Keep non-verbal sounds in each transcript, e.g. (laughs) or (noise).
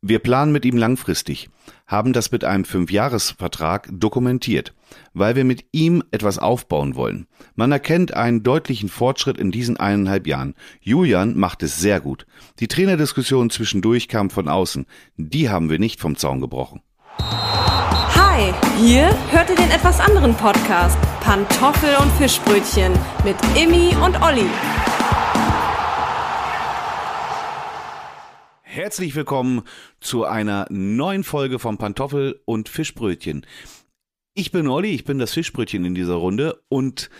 Wir planen mit ihm langfristig, haben das mit einem Fünfjahresvertrag dokumentiert, weil wir mit ihm etwas aufbauen wollen. Man erkennt einen deutlichen Fortschritt in diesen eineinhalb Jahren. Julian macht es sehr gut. Die Trainerdiskussion zwischendurch kam von außen. Die haben wir nicht vom Zaun gebrochen. Hi, hier hört ihr den etwas anderen Podcast Pantoffel und Fischbrötchen mit Immi und Olli. Herzlich willkommen zu einer neuen Folge von Pantoffel und Fischbrötchen. Ich bin Olli, ich bin das Fischbrötchen in dieser Runde und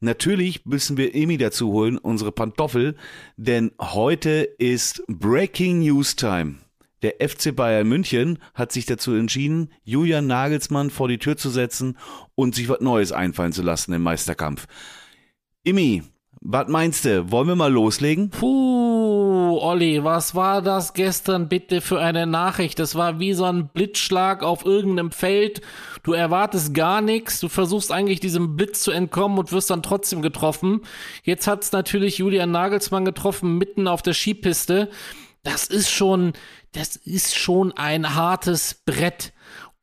natürlich müssen wir Emi dazu holen, unsere Pantoffel, denn heute ist Breaking News Time. Der FC Bayern München hat sich dazu entschieden, Julian Nagelsmann vor die Tür zu setzen und sich was Neues einfallen zu lassen im Meisterkampf. Imi, was meinst du? Wollen wir mal loslegen? Puh, Olli, was war das gestern bitte für eine Nachricht? Das war wie so ein Blitzschlag auf irgendeinem Feld. Du erwartest gar nichts, du versuchst eigentlich diesem Blitz zu entkommen und wirst dann trotzdem getroffen. Jetzt hat's natürlich Julian Nagelsmann getroffen, mitten auf der Skipiste. Das ist schon, das ist schon ein hartes Brett.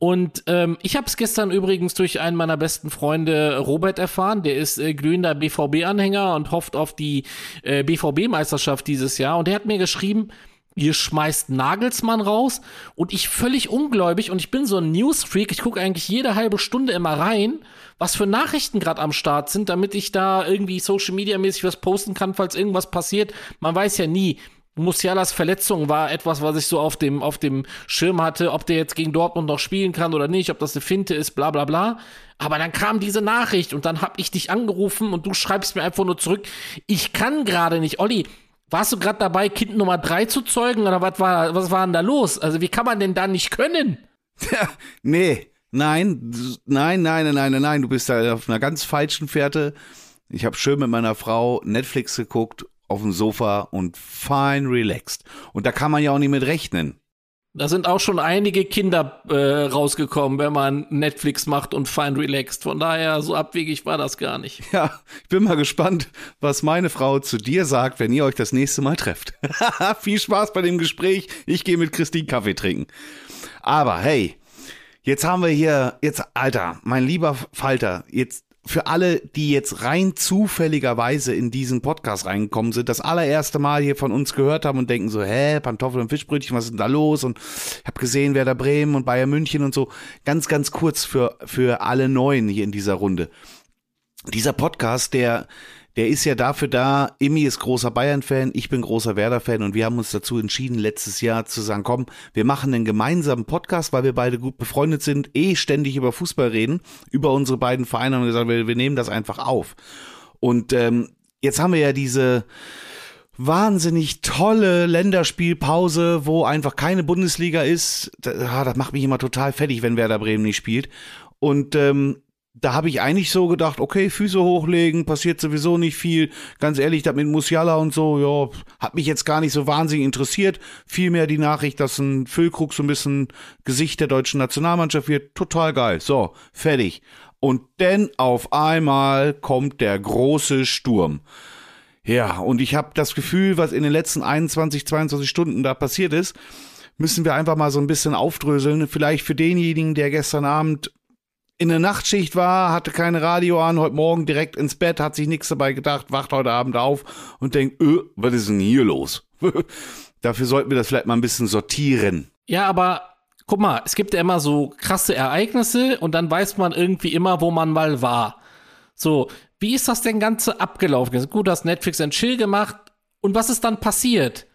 Und ähm, ich habe es gestern übrigens durch einen meiner besten Freunde Robert erfahren. Der ist äh, glühender BVB-Anhänger und hofft auf die äh, BVB-Meisterschaft dieses Jahr. Und der hat mir geschrieben, ihr schmeißt Nagelsmann raus und ich völlig ungläubig und ich bin so ein Newsfreak, ich gucke eigentlich jede halbe Stunde immer rein, was für Nachrichten gerade am Start sind, damit ich da irgendwie Social Media mäßig was posten kann, falls irgendwas passiert. Man weiß ja nie. Musialas Verletzung war etwas, was ich so auf dem, auf dem Schirm hatte, ob der jetzt gegen Dortmund noch spielen kann oder nicht, ob das eine Finte ist, bla bla bla. Aber dann kam diese Nachricht und dann hab ich dich angerufen und du schreibst mir einfach nur zurück, ich kann gerade nicht. Olli, warst du gerade dabei, Kind Nummer drei zu zeugen oder was war, was war denn da los? Also wie kann man denn da nicht können? Ja, nee, nein, nein, nein, nein, nein, nein, du bist da auf einer ganz falschen Fährte. Ich habe schön mit meiner Frau Netflix geguckt auf dem Sofa und fein relaxed. Und da kann man ja auch nicht mit rechnen. Da sind auch schon einige Kinder äh, rausgekommen, wenn man Netflix macht und fein relaxed. Von daher, so abwegig war das gar nicht. (laughs) Ja, ich bin mal gespannt, was meine Frau zu dir sagt, wenn ihr euch das nächste Mal trefft. (laughs) Viel Spaß bei dem Gespräch. Ich gehe mit Christine Kaffee trinken. Aber hey, jetzt haben wir hier, jetzt, Alter, mein lieber Falter, jetzt für alle, die jetzt rein zufälligerweise in diesen Podcast reingekommen sind, das allererste Mal hier von uns gehört haben und denken so, hä, Pantoffel und Fischbrötchen, was ist denn da los? Und ich habe gesehen, Werder Bremen und Bayern München und so. Ganz, ganz kurz für, für alle Neuen hier in dieser Runde. Dieser Podcast, der der ist ja dafür da, Imi ist großer Bayern-Fan, ich bin großer Werder-Fan und wir haben uns dazu entschieden, letztes Jahr zu sagen, komm, wir machen einen gemeinsamen Podcast, weil wir beide gut befreundet sind, eh ständig über Fußball reden, über unsere beiden Vereine und gesagt, wir, wir nehmen das einfach auf. Und ähm, jetzt haben wir ja diese wahnsinnig tolle Länderspielpause, wo einfach keine Bundesliga ist. Das, das macht mich immer total fertig, wenn Werder Bremen nicht spielt. Und ähm, da habe ich eigentlich so gedacht, okay, Füße hochlegen, passiert sowieso nicht viel. Ganz ehrlich, das mit Musiala und so, ja, hat mich jetzt gar nicht so wahnsinnig interessiert. Vielmehr die Nachricht, dass ein Füllkrug so ein bisschen Gesicht der deutschen Nationalmannschaft wird. Total geil. So, fertig. Und denn auf einmal kommt der große Sturm. Ja, und ich habe das Gefühl, was in den letzten 21, 22 Stunden da passiert ist, müssen wir einfach mal so ein bisschen aufdröseln. Vielleicht für denjenigen, der gestern Abend in der Nachtschicht war, hatte kein Radio an, heute Morgen direkt ins Bett, hat sich nichts dabei gedacht, wacht heute Abend auf und denkt, öh, was ist denn hier los? (laughs) Dafür sollten wir das vielleicht mal ein bisschen sortieren. Ja, aber guck mal, es gibt ja immer so krasse Ereignisse und dann weiß man irgendwie immer, wo man mal war. So, wie ist das denn Ganze abgelaufen? Gut, hast Netflix ein Chill gemacht und was ist dann passiert?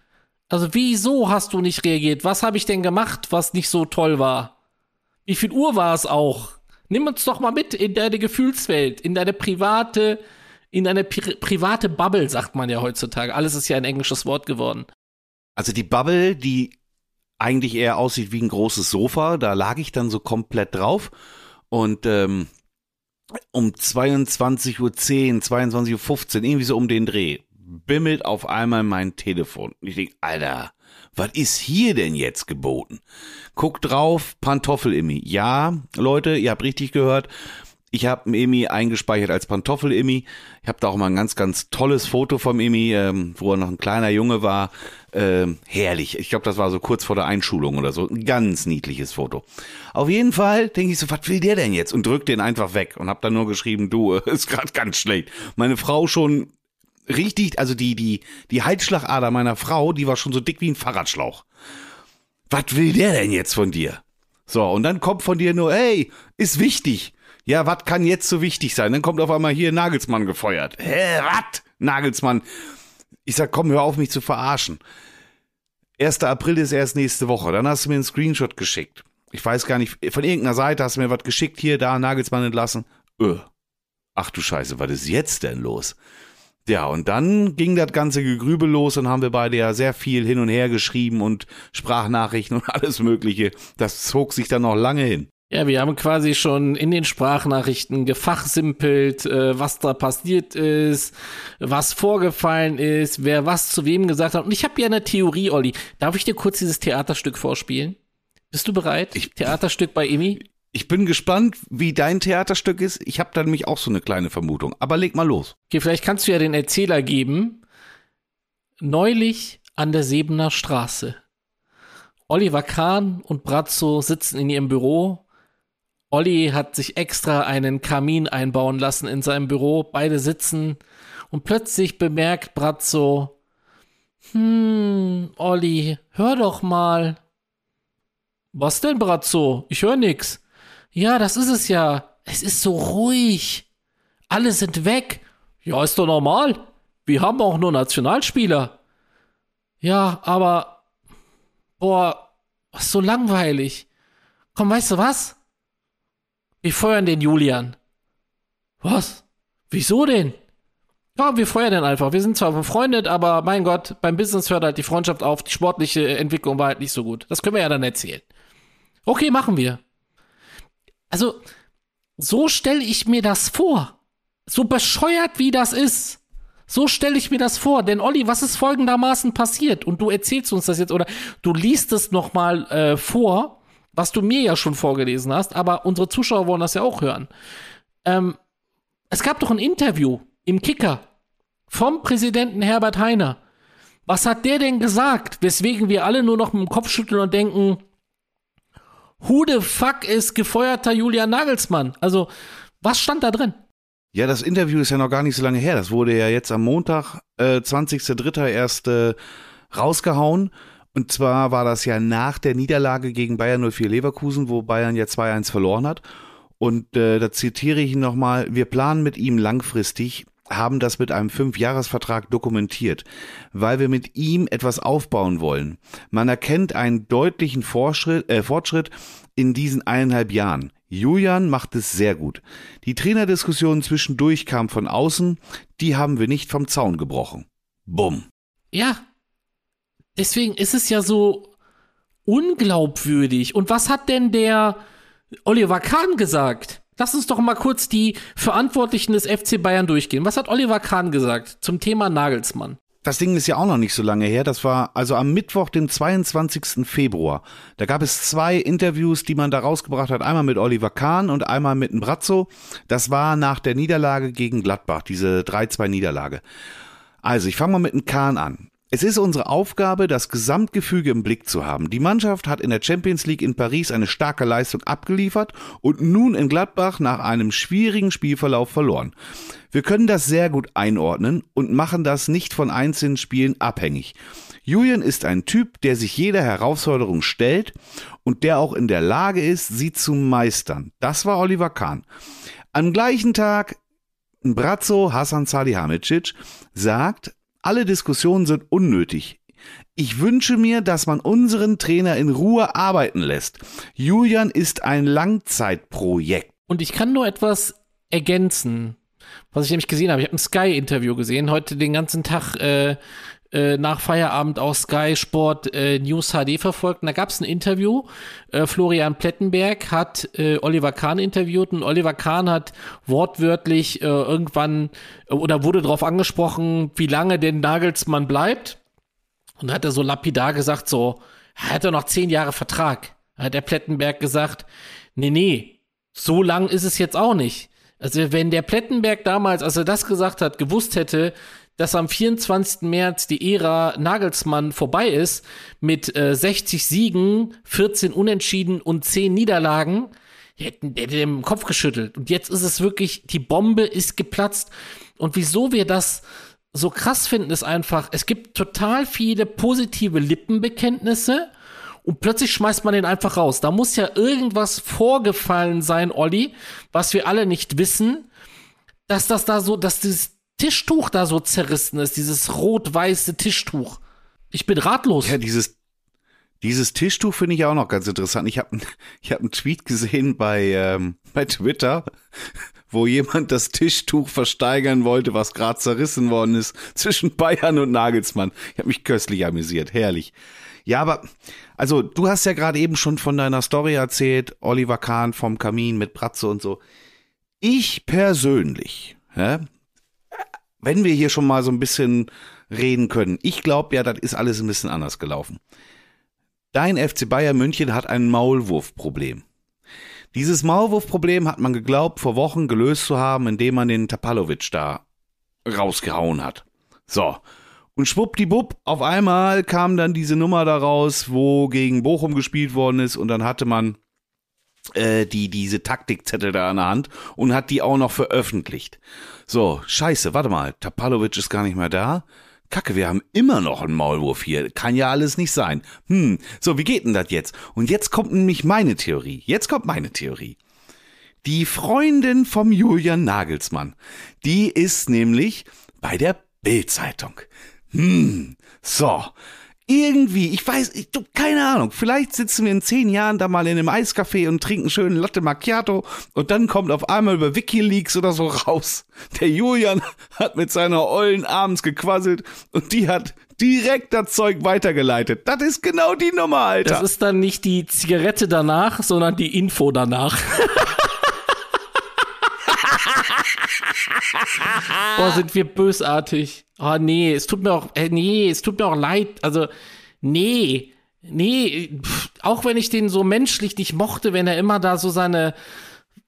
Also, wieso hast du nicht reagiert? Was habe ich denn gemacht, was nicht so toll war? Wie viel Uhr war es auch? Nimm uns doch mal mit in deine Gefühlswelt, in deine private, in deine pri private Bubble, sagt man ja heutzutage. Alles ist ja ein englisches Wort geworden. Also die Bubble, die eigentlich eher aussieht wie ein großes Sofa, da lag ich dann so komplett drauf und ähm, um 22.10 Uhr, 22.15 Uhr, irgendwie so um den Dreh, bimmelt auf einmal mein Telefon. Und ich denke, Alter, was ist hier denn jetzt geboten? Guck drauf, Pantoffel-Immi. Ja, Leute, ihr habt richtig gehört. Ich habe Emi eingespeichert als Pantoffel-Emi. Ich habe da auch mal ein ganz, ganz tolles Foto vom Emi, ähm, wo er noch ein kleiner Junge war. Ähm, herrlich. Ich glaube, das war so kurz vor der Einschulung oder so. Ein ganz niedliches Foto. Auf jeden Fall denke ich so, was will der denn jetzt? Und drück den einfach weg und habe dann nur geschrieben, du, (laughs) ist gerade ganz schlecht. Meine Frau schon richtig, also die, die, die Halsschlagader meiner Frau, die war schon so dick wie ein Fahrradschlauch. Was will der denn jetzt von dir? So, und dann kommt von dir nur, hey, ist wichtig. Ja, was kann jetzt so wichtig sein? Dann kommt auf einmal hier Nagelsmann gefeuert. Hä, was? Nagelsmann. Ich sag, komm, hör auf, mich zu verarschen. 1. April ist erst nächste Woche. Dann hast du mir einen Screenshot geschickt. Ich weiß gar nicht, von irgendeiner Seite hast du mir was geschickt, hier, da, Nagelsmann entlassen. Öh. Ach du Scheiße, was ist jetzt denn los? Ja, und dann ging das ganze Gegrübel los und haben wir beide ja sehr viel hin und her geschrieben und Sprachnachrichten und (laughs) alles Mögliche. Das zog sich dann noch lange hin. Ja, wir haben quasi schon in den Sprachnachrichten gefachsimpelt, äh, was da passiert ist, was vorgefallen ist, wer was zu wem gesagt hat. Und ich habe ja eine Theorie, Olli. Darf ich dir kurz dieses Theaterstück vorspielen? Bist du bereit? Ich, Theaterstück bei Emi? Ich bin gespannt, wie dein Theaterstück ist. Ich habe da nämlich auch so eine kleine Vermutung. Aber leg mal los. Okay, vielleicht kannst du ja den Erzähler geben. Neulich an der Sebener Straße. Oliver Kahn und Brazzo sitzen in ihrem Büro Olli hat sich extra einen Kamin einbauen lassen in seinem Büro. Beide sitzen und plötzlich bemerkt Brazzo, hm, Olli, hör doch mal. Was denn, Brazzo? Ich höre nix. Ja, das ist es ja. Es ist so ruhig. Alle sind weg. Ja, ist doch normal. Wir haben auch nur Nationalspieler. Ja, aber boah, was so langweilig. Komm, weißt du was? Wir feuern den Julian. Was? Wieso denn? Ja, wir feuern den einfach. Wir sind zwar befreundet, aber mein Gott, beim Business hört halt die Freundschaft auf. Die sportliche Entwicklung war halt nicht so gut. Das können wir ja dann erzählen. Okay, machen wir. Also, so stelle ich mir das vor. So bescheuert wie das ist. So stelle ich mir das vor. Denn Olli, was ist folgendermaßen passiert? Und du erzählst uns das jetzt oder du liest es nochmal äh, vor was du mir ja schon vorgelesen hast, aber unsere Zuschauer wollen das ja auch hören. Ähm, es gab doch ein Interview im Kicker vom Präsidenten Herbert Heiner. Was hat der denn gesagt, weswegen wir alle nur noch mit dem Kopf schütteln und denken, who the fuck ist gefeuerter Julian Nagelsmann? Also, was stand da drin? Ja, das Interview ist ja noch gar nicht so lange her. Das wurde ja jetzt am Montag, äh, 20.03. erst äh, rausgehauen. Und zwar war das ja nach der Niederlage gegen Bayern 04 Leverkusen, wo Bayern ja 2-1 verloren hat. Und äh, da zitiere ich ihn nochmal, wir planen mit ihm langfristig, haben das mit einem Fünfjahresvertrag dokumentiert, weil wir mit ihm etwas aufbauen wollen. Man erkennt einen deutlichen Fortschritt, äh, Fortschritt in diesen eineinhalb Jahren. Julian macht es sehr gut. Die Trainerdiskussion zwischendurch kam von außen, die haben wir nicht vom Zaun gebrochen. Bumm. Ja, deswegen ist es ja so unglaubwürdig. Und was hat denn der Oliver Kahn gesagt? Lass uns doch mal kurz die Verantwortlichen des FC Bayern durchgehen. Was hat Oliver Kahn gesagt zum Thema Nagelsmann? Das Ding ist ja auch noch nicht so lange her. Das war also am Mittwoch, dem 22. Februar. Da gab es zwei Interviews, die man da rausgebracht hat. Einmal mit Oliver Kahn und einmal mit Brazzo. Das war nach der Niederlage gegen Gladbach, diese 3-2 Also, ich fange mal mit dem Kahn an. Es ist unsere Aufgabe, das Gesamtgefüge im Blick zu haben. Die Mannschaft hat in der Champions League in Paris eine starke Leistung abgeliefert und nun in Gladbach nach einem schwierigen Spielverlauf verloren. Wir können das sehr gut einordnen und machen das nicht von einzelnen Spielen abhängig. Julian ist ein Typ, der sich jeder Herausforderung stellt und der auch in der Lage ist, sie zu meistern. Das war Oliver Kahn. Am gleichen Tag Brazzo Hassan Salihamidzic sagt, alle Diskussionen sind unnötig. Ich wünsche mir, dass man unseren Trainer in Ruhe arbeiten lässt. Julian ist ein Langzeitprojekt. Und ich kann nur etwas ergänzen, was ich nämlich gesehen habe. Ich habe ein Sky-Interview gesehen, heute den ganzen Tag äh, äh, nach Feierabend auch Sky Sport äh, News HD verfolgt. Und da gab es ein Interview. Äh, Florian Plettenberg hat äh, Oliver Kahn interviewt und Oliver Kahn hat wortwörtlich äh, irgendwann oder wurde darauf angesprochen, wie lange denn Nagelsmann bleibt. Und hat er so lapidar gesagt, so, hat er noch zehn Jahre Vertrag. Hat der Plettenberg gesagt, nee, nee, so lang ist es jetzt auch nicht. Also wenn der Plettenberg damals, als er das gesagt hat, gewusst hätte, dass am 24. März die Ära Nagelsmann vorbei ist mit äh, 60 Siegen, 14 Unentschieden und 10 Niederlagen, hätten der den Kopf geschüttelt. Und jetzt ist es wirklich, die Bombe ist geplatzt. Und wieso wir das so krass finden, ist einfach, es gibt total viele positive Lippenbekenntnisse und plötzlich schmeißt man den einfach raus. Da muss ja irgendwas vorgefallen sein, Olli, was wir alle nicht wissen, dass das da so, dass dieses Tischtuch da so zerrissen ist, dieses rot-weiße Tischtuch. Ich bin ratlos. Ja, dieses, dieses Tischtuch finde ich auch noch ganz interessant. Ich habe (laughs) ich hab einen Tweet gesehen bei, ähm, bei Twitter, (laughs) wo jemand das Tischtuch versteigern wollte, was gerade zerrissen worden ist, (laughs) zwischen Bayern und Nagelsmann. Ich habe mich köstlich amüsiert, herrlich. Ja, aber, also du hast ja gerade eben schon von deiner Story erzählt, Oliver Kahn vom Kamin mit Bratze und so. Ich persönlich, ja, wenn wir hier schon mal so ein bisschen reden können, ich glaube ja, das ist alles ein bisschen anders gelaufen. Dein FC Bayern München hat ein Maulwurfproblem. Dieses Maulwurfproblem hat man geglaubt, vor Wochen gelöst zu haben, indem man den Tapalovic da rausgehauen hat. So. Und schwuppdiwupp, auf einmal kam dann diese Nummer daraus, wo gegen Bochum gespielt worden ist und dann hatte man äh, die diese Taktikzettel da an der Hand und hat die auch noch veröffentlicht. So, scheiße, warte mal, Tapalovic ist gar nicht mehr da. Kacke, wir haben immer noch einen Maulwurf hier. Kann ja alles nicht sein. Hm, so, wie geht denn das jetzt? Und jetzt kommt nämlich meine Theorie. Jetzt kommt meine Theorie. Die Freundin vom Julian Nagelsmann, die ist nämlich bei der Bildzeitung. Hm, so irgendwie, ich weiß, ich, du, keine Ahnung, vielleicht sitzen wir in zehn Jahren da mal in einem Eiscafé und trinken schön Latte Macchiato und dann kommt auf einmal über Wikileaks oder so raus. Der Julian hat mit seiner Ollen abends gequasselt und die hat direkt das Zeug weitergeleitet. Das ist genau die Nummer, Alter. Das ist dann nicht die Zigarette danach, sondern die Info danach. (laughs) Boah, sind wir bösartig. Oh nee, es tut mir auch, äh, nee, es tut mir auch leid. Also, nee, nee, pff, auch wenn ich den so menschlich nicht mochte, wenn er immer da so seine,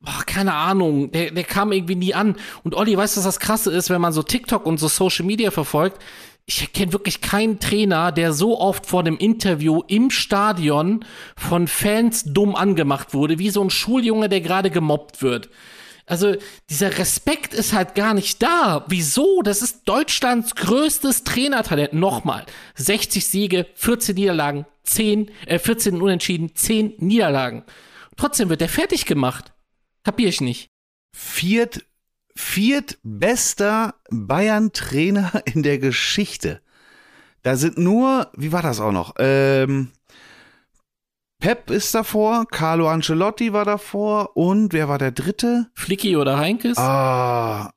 boah, keine Ahnung, der, der kam irgendwie nie an. Und Olli, weißt du, was das Krasse ist, wenn man so TikTok und so Social Media verfolgt? Ich kenne wirklich keinen Trainer, der so oft vor dem Interview im Stadion von Fans dumm angemacht wurde, wie so ein Schuljunge, der gerade gemobbt wird. Also dieser Respekt ist halt gar nicht da. Wieso? Das ist Deutschlands größtes Trainertalent. Nochmal. 60 Siege, 14 Niederlagen, 10, äh, 14 Unentschieden, 10 Niederlagen. Trotzdem wird er fertig gemacht. Kapier ich nicht. Viert, viertbester Bayern-Trainer (laughs) in der Geschichte. Da sind nur, wie war das auch noch? Ähm, Pep ist davor, Carlo Ancelotti war davor und wer war der dritte? Flicky oder Heinkes? Ah.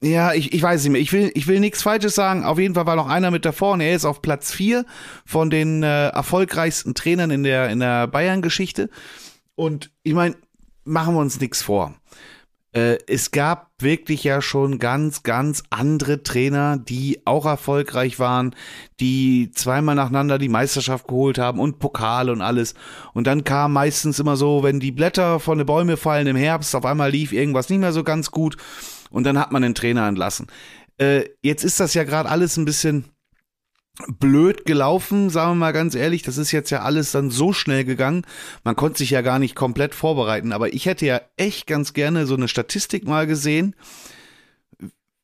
Ja, ich, ich weiß nicht mehr. Ich will, ich will nichts Falsches sagen. Auf jeden Fall war noch einer mit davor und er ist auf Platz vier von den äh, erfolgreichsten Trainern in der, in der Bayern-Geschichte. Und ich meine, machen wir uns nichts vor äh, es gab wirklich ja schon ganz, ganz andere Trainer, die auch erfolgreich waren, die zweimal nacheinander die Meisterschaft geholt haben und Pokale und alles. Und dann kam meistens immer so, wenn die Blätter von den Bäumen fallen im Herbst, auf einmal lief irgendwas nicht mehr so ganz gut und dann hat man den Trainer entlassen. Äh, jetzt ist das ja gerade alles ein bisschen blöd gelaufen, sagen wir mal ganz ehrlich. Das ist jetzt ja alles dann so schnell gegangen. Man konnte sich ja gar nicht komplett vorbereiten. Aber ich hätte ja echt ganz gerne so eine Statistik mal gesehen,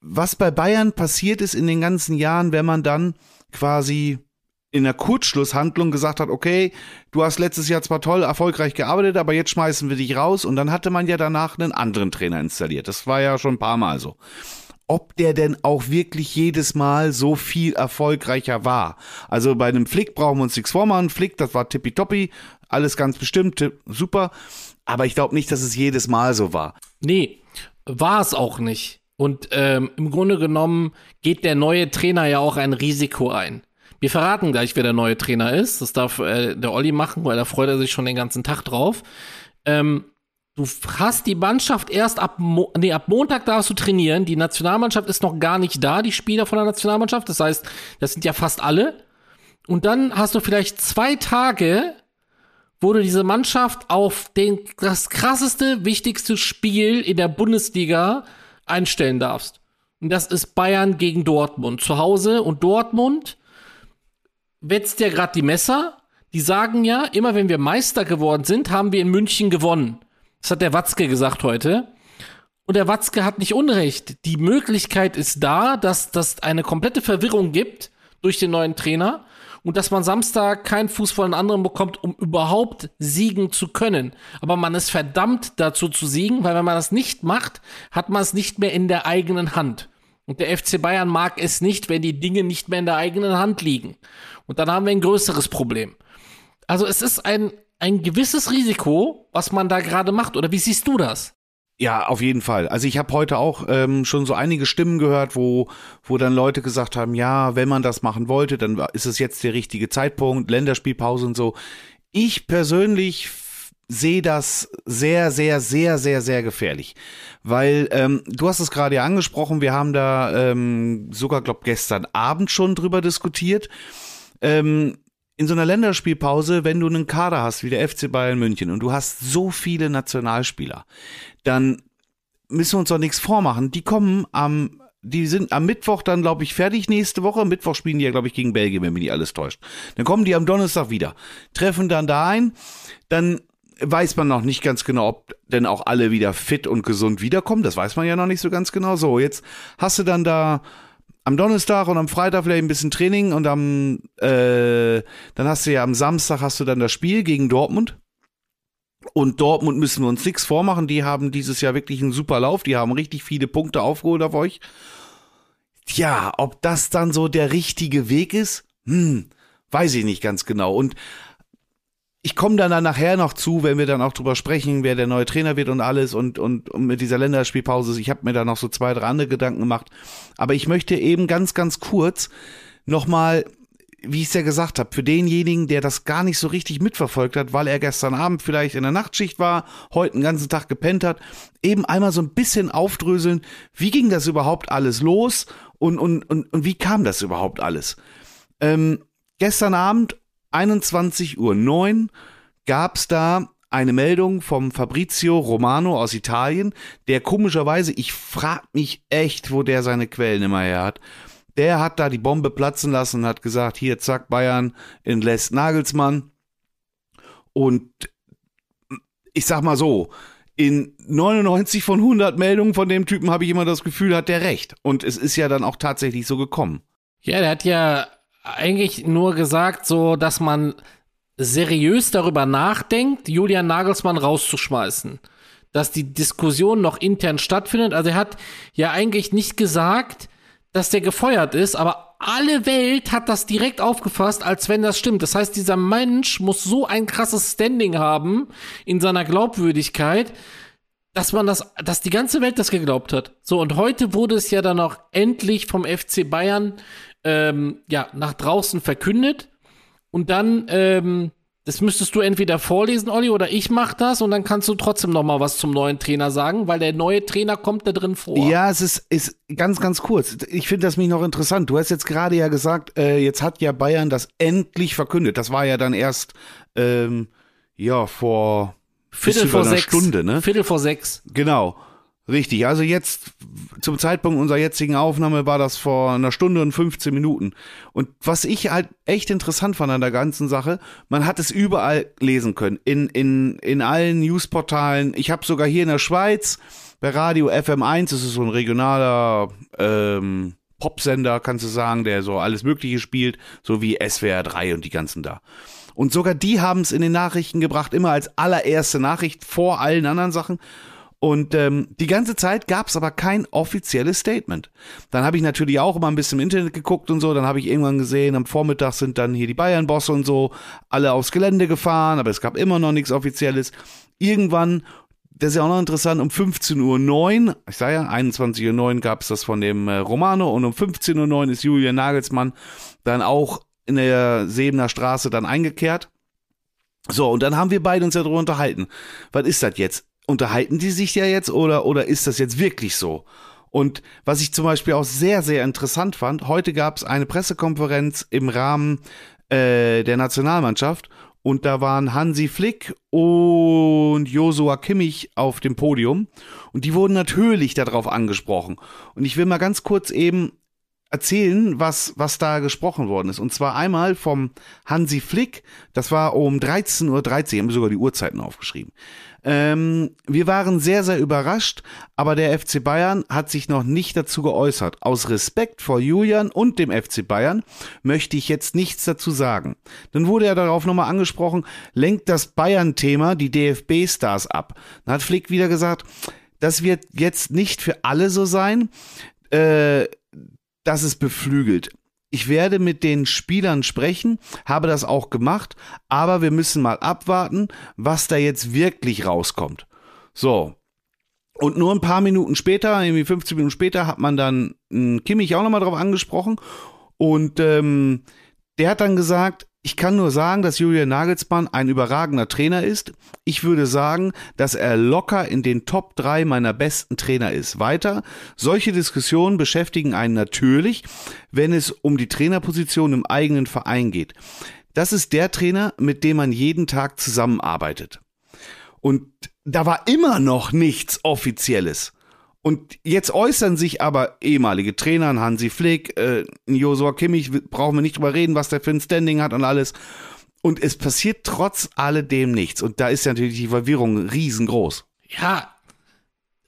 was bei Bayern passiert ist in den ganzen Jahren, wenn man dann quasi in der Kurzschlusshandlung gesagt hat, okay, du hast letztes Jahr zwar toll erfolgreich gearbeitet, aber jetzt schmeißen wir dich raus und dann hatte man ja danach einen anderen Trainer installiert. Das war ja schon ein paar Mal so ob der denn auch wirklich jedes Mal so viel erfolgreicher war. Also bei einem Flick brauchen wir uns nichts vormachen. Flick, das war tippitoppi, alles ganz bestimmt, super. Aber ich glaube nicht, dass es jedes Mal so war. Nee, war es auch nicht. Und ähm, im Grunde genommen geht der neue Trainer ja auch ein Risiko ein. Wir verraten gleich, wer der neue Trainer ist. Das darf äh, der Olli machen, weil da freut er sich schon den ganzen Tag drauf. Ähm, Du hast die Mannschaft erst ab, Mo nee, ab Montag darfst du trainieren. Die Nationalmannschaft ist noch gar nicht da, die Spieler von der Nationalmannschaft. Das heißt, das sind ja fast alle. Und dann hast du vielleicht zwei Tage, wo du diese Mannschaft auf den, das krasseste, wichtigste Spiel in der Bundesliga einstellen darfst. Und das ist Bayern gegen Dortmund zu Hause. Und Dortmund wetzt ja gerade die Messer. Die sagen ja, immer wenn wir Meister geworden sind, haben wir in München gewonnen. Das hat der Watzke gesagt heute. Und der Watzke hat nicht Unrecht. Die Möglichkeit ist da, dass das eine komplette Verwirrung gibt durch den neuen Trainer und dass man Samstag keinen Fuß vor den anderen bekommt, um überhaupt siegen zu können. Aber man ist verdammt dazu zu siegen, weil wenn man das nicht macht, hat man es nicht mehr in der eigenen Hand. Und der FC Bayern mag es nicht, wenn die Dinge nicht mehr in der eigenen Hand liegen. Und dann haben wir ein größeres Problem. Also es ist ein, ein gewisses Risiko, was man da gerade macht. Oder wie siehst du das? Ja, auf jeden Fall. Also ich habe heute auch ähm, schon so einige Stimmen gehört, wo, wo dann Leute gesagt haben, ja, wenn man das machen wollte, dann ist es jetzt der richtige Zeitpunkt, Länderspielpause und so. Ich persönlich sehe das sehr, sehr, sehr, sehr, sehr gefährlich. Weil, ähm, du hast es gerade ja angesprochen, wir haben da ähm, sogar, glaube gestern Abend schon drüber diskutiert. Ähm, in so einer Länderspielpause, wenn du einen Kader hast wie der FC Bayern München und du hast so viele Nationalspieler, dann müssen wir uns doch nichts vormachen. Die kommen am, die sind am Mittwoch dann, glaube ich, fertig nächste Woche. Mittwoch spielen die ja, glaube ich, gegen Belgien, wenn mich nicht alles täuscht. Dann kommen die am Donnerstag wieder, treffen dann da ein, dann weiß man noch nicht ganz genau, ob denn auch alle wieder fit und gesund wiederkommen. Das weiß man ja noch nicht so ganz genau. So, jetzt hast du dann da am Donnerstag und am Freitag vielleicht ein bisschen Training und am äh, dann hast du ja am Samstag hast du dann das Spiel gegen Dortmund. Und Dortmund müssen wir uns nichts vormachen, die haben dieses Jahr wirklich einen super Lauf, die haben richtig viele Punkte aufgeholt auf euch. Tja, ob das dann so der richtige Weg ist, hm, weiß ich nicht ganz genau. Und ich komme dann, nachher noch zu, wenn wir dann auch drüber sprechen, wer der neue Trainer wird und alles und, und, und mit dieser Länderspielpause. Ich habe mir da noch so zwei, drei andere Gedanken gemacht. Aber ich möchte eben ganz, ganz kurz nochmal, wie ich es ja gesagt habe, für denjenigen, der das gar nicht so richtig mitverfolgt hat, weil er gestern Abend vielleicht in der Nachtschicht war, heute den ganzen Tag gepennt hat, eben einmal so ein bisschen aufdröseln, wie ging das überhaupt alles los und, und, und, und wie kam das überhaupt alles? Ähm, gestern Abend 21.09 Uhr gab es da eine Meldung vom Fabrizio Romano aus Italien, der komischerweise, ich frag mich echt, wo der seine Quellen immer her hat. Der hat da die Bombe platzen lassen und hat gesagt, hier, zack, Bayern entlässt Nagelsmann. Und ich sag mal so, in 99 von 100 Meldungen von dem Typen habe ich immer das Gefühl, hat der recht. Und es ist ja dann auch tatsächlich so gekommen. Ja, der hat ja eigentlich nur gesagt, so, dass man seriös darüber nachdenkt, Julian Nagelsmann rauszuschmeißen. Dass die Diskussion noch intern stattfindet. Also er hat ja eigentlich nicht gesagt, dass der gefeuert ist, aber alle Welt hat das direkt aufgefasst, als wenn das stimmt. Das heißt, dieser Mensch muss so ein krasses Standing haben in seiner Glaubwürdigkeit, dass man das, dass die ganze Welt das geglaubt hat. So, und heute wurde es ja dann auch endlich vom FC Bayern ähm, ja, nach draußen verkündet. Und dann, ähm, das müsstest du entweder vorlesen, Olli, oder ich mach das und dann kannst du trotzdem noch mal was zum neuen Trainer sagen, weil der neue Trainer kommt da drin vor. Ja, es ist, ist ganz, ganz kurz. Ich finde das mich noch interessant. Du hast jetzt gerade ja gesagt, äh, jetzt hat ja Bayern das endlich verkündet. Das war ja dann erst, ähm, ja, vor Viertel vor sechs. Stunde, ne? Viertel vor sechs. Genau. Richtig, also jetzt zum Zeitpunkt unserer jetzigen Aufnahme war das vor einer Stunde und 15 Minuten. Und was ich halt echt interessant fand an der ganzen Sache, man hat es überall lesen können, in, in, in allen Newsportalen. Ich habe sogar hier in der Schweiz bei Radio FM1, das ist so ein regionaler ähm, Popsender, kannst du sagen, der so alles Mögliche spielt, so wie SWR 3 und die ganzen da. Und sogar die haben es in den Nachrichten gebracht, immer als allererste Nachricht vor allen anderen Sachen. Und ähm, die ganze Zeit gab es aber kein offizielles Statement. Dann habe ich natürlich auch immer ein bisschen im Internet geguckt und so. Dann habe ich irgendwann gesehen, am Vormittag sind dann hier die Bayern-Bosse und so alle aufs Gelände gefahren, aber es gab immer noch nichts Offizielles. Irgendwann, das ist ja auch noch interessant, um 15.09 Uhr, ich sage ja, 21.09 Uhr gab es das von dem äh, Romano und um 15.09 Uhr ist Julian Nagelsmann dann auch in der Sebener Straße dann eingekehrt. So, und dann haben wir beide uns ja darüber unterhalten. Was ist das jetzt? Unterhalten die sich ja jetzt oder, oder ist das jetzt wirklich so? Und was ich zum Beispiel auch sehr, sehr interessant fand, heute gab es eine Pressekonferenz im Rahmen äh, der Nationalmannschaft und da waren Hansi Flick und Josua Kimmich auf dem Podium und die wurden natürlich darauf angesprochen. Und ich will mal ganz kurz eben erzählen, was, was da gesprochen worden ist. Und zwar einmal vom Hansi Flick, das war um 13.13 Uhr, 13, haben wir sogar die Uhrzeiten aufgeschrieben. Ähm, wir waren sehr, sehr überrascht, aber der FC Bayern hat sich noch nicht dazu geäußert. Aus Respekt vor Julian und dem FC Bayern möchte ich jetzt nichts dazu sagen. Dann wurde er darauf nochmal angesprochen, lenkt das Bayern-Thema die DFB-Stars ab. Dann hat Flick wieder gesagt, das wird jetzt nicht für alle so sein. Äh, dass es beflügelt. Ich werde mit den Spielern sprechen, habe das auch gemacht, aber wir müssen mal abwarten, was da jetzt wirklich rauskommt. So. Und nur ein paar Minuten später, irgendwie 15 Minuten später, hat man dann Kimmich auch nochmal drauf angesprochen. Und ähm, der hat dann gesagt, ich kann nur sagen, dass Julian Nagelsmann ein überragender Trainer ist. Ich würde sagen, dass er locker in den Top 3 meiner besten Trainer ist. Weiter, solche Diskussionen beschäftigen einen natürlich, wenn es um die Trainerposition im eigenen Verein geht. Das ist der Trainer, mit dem man jeden Tag zusammenarbeitet. Und da war immer noch nichts Offizielles. Und jetzt äußern sich aber ehemalige Trainer, Hansi Flick, äh, Josua Kimmich, brauchen wir nicht drüber reden, was der für ein Standing hat und alles. Und es passiert trotz alledem nichts. Und da ist ja natürlich die Verwirrung riesengroß. Ja,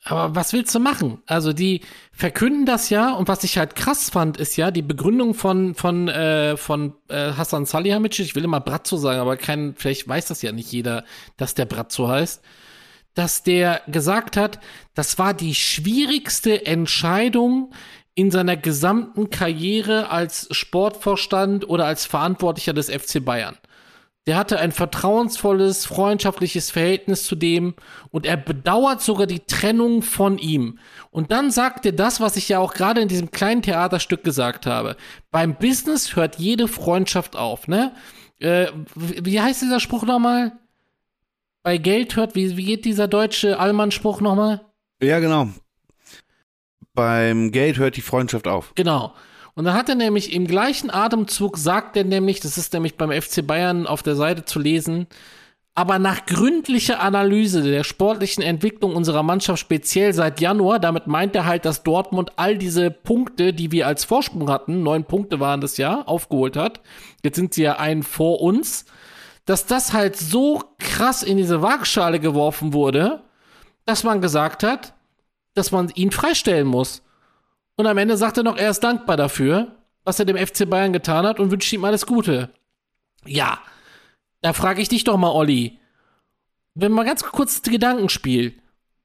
aber was willst du machen? Also die verkünden das ja und was ich halt krass fand, ist ja die Begründung von von äh, von äh, Hassan Salihamidzic. Ich will immer Bratzo sagen, aber kein, vielleicht weiß das ja nicht jeder, dass der Bratzo heißt dass der gesagt hat, das war die schwierigste Entscheidung in seiner gesamten Karriere als Sportvorstand oder als Verantwortlicher des FC Bayern. Der hatte ein vertrauensvolles, freundschaftliches Verhältnis zu dem und er bedauert sogar die Trennung von ihm. Und dann sagt er das, was ich ja auch gerade in diesem kleinen Theaterstück gesagt habe. Beim Business hört jede Freundschaft auf, ne? Äh, wie heißt dieser Spruch nochmal? Bei Geld hört, wie, wie geht dieser deutsche Allmann-Spruch nochmal? Ja, genau. Beim Geld hört die Freundschaft auf. Genau. Und dann hat er nämlich im gleichen Atemzug sagt er nämlich, das ist nämlich beim FC Bayern auf der Seite zu lesen, aber nach gründlicher Analyse der sportlichen Entwicklung unserer Mannschaft speziell seit Januar, damit meint er halt, dass Dortmund all diese Punkte, die wir als Vorsprung hatten, neun Punkte waren das Jahr, aufgeholt hat. Jetzt sind sie ja einen vor uns dass das halt so krass in diese Waagschale geworfen wurde, dass man gesagt hat, dass man ihn freistellen muss. Und am Ende sagt er noch, er ist dankbar dafür, was er dem FC Bayern getan hat und wünscht ihm alles Gute. Ja, da frage ich dich doch mal, Olli. Wenn man ganz kurz das Gedankenspiel.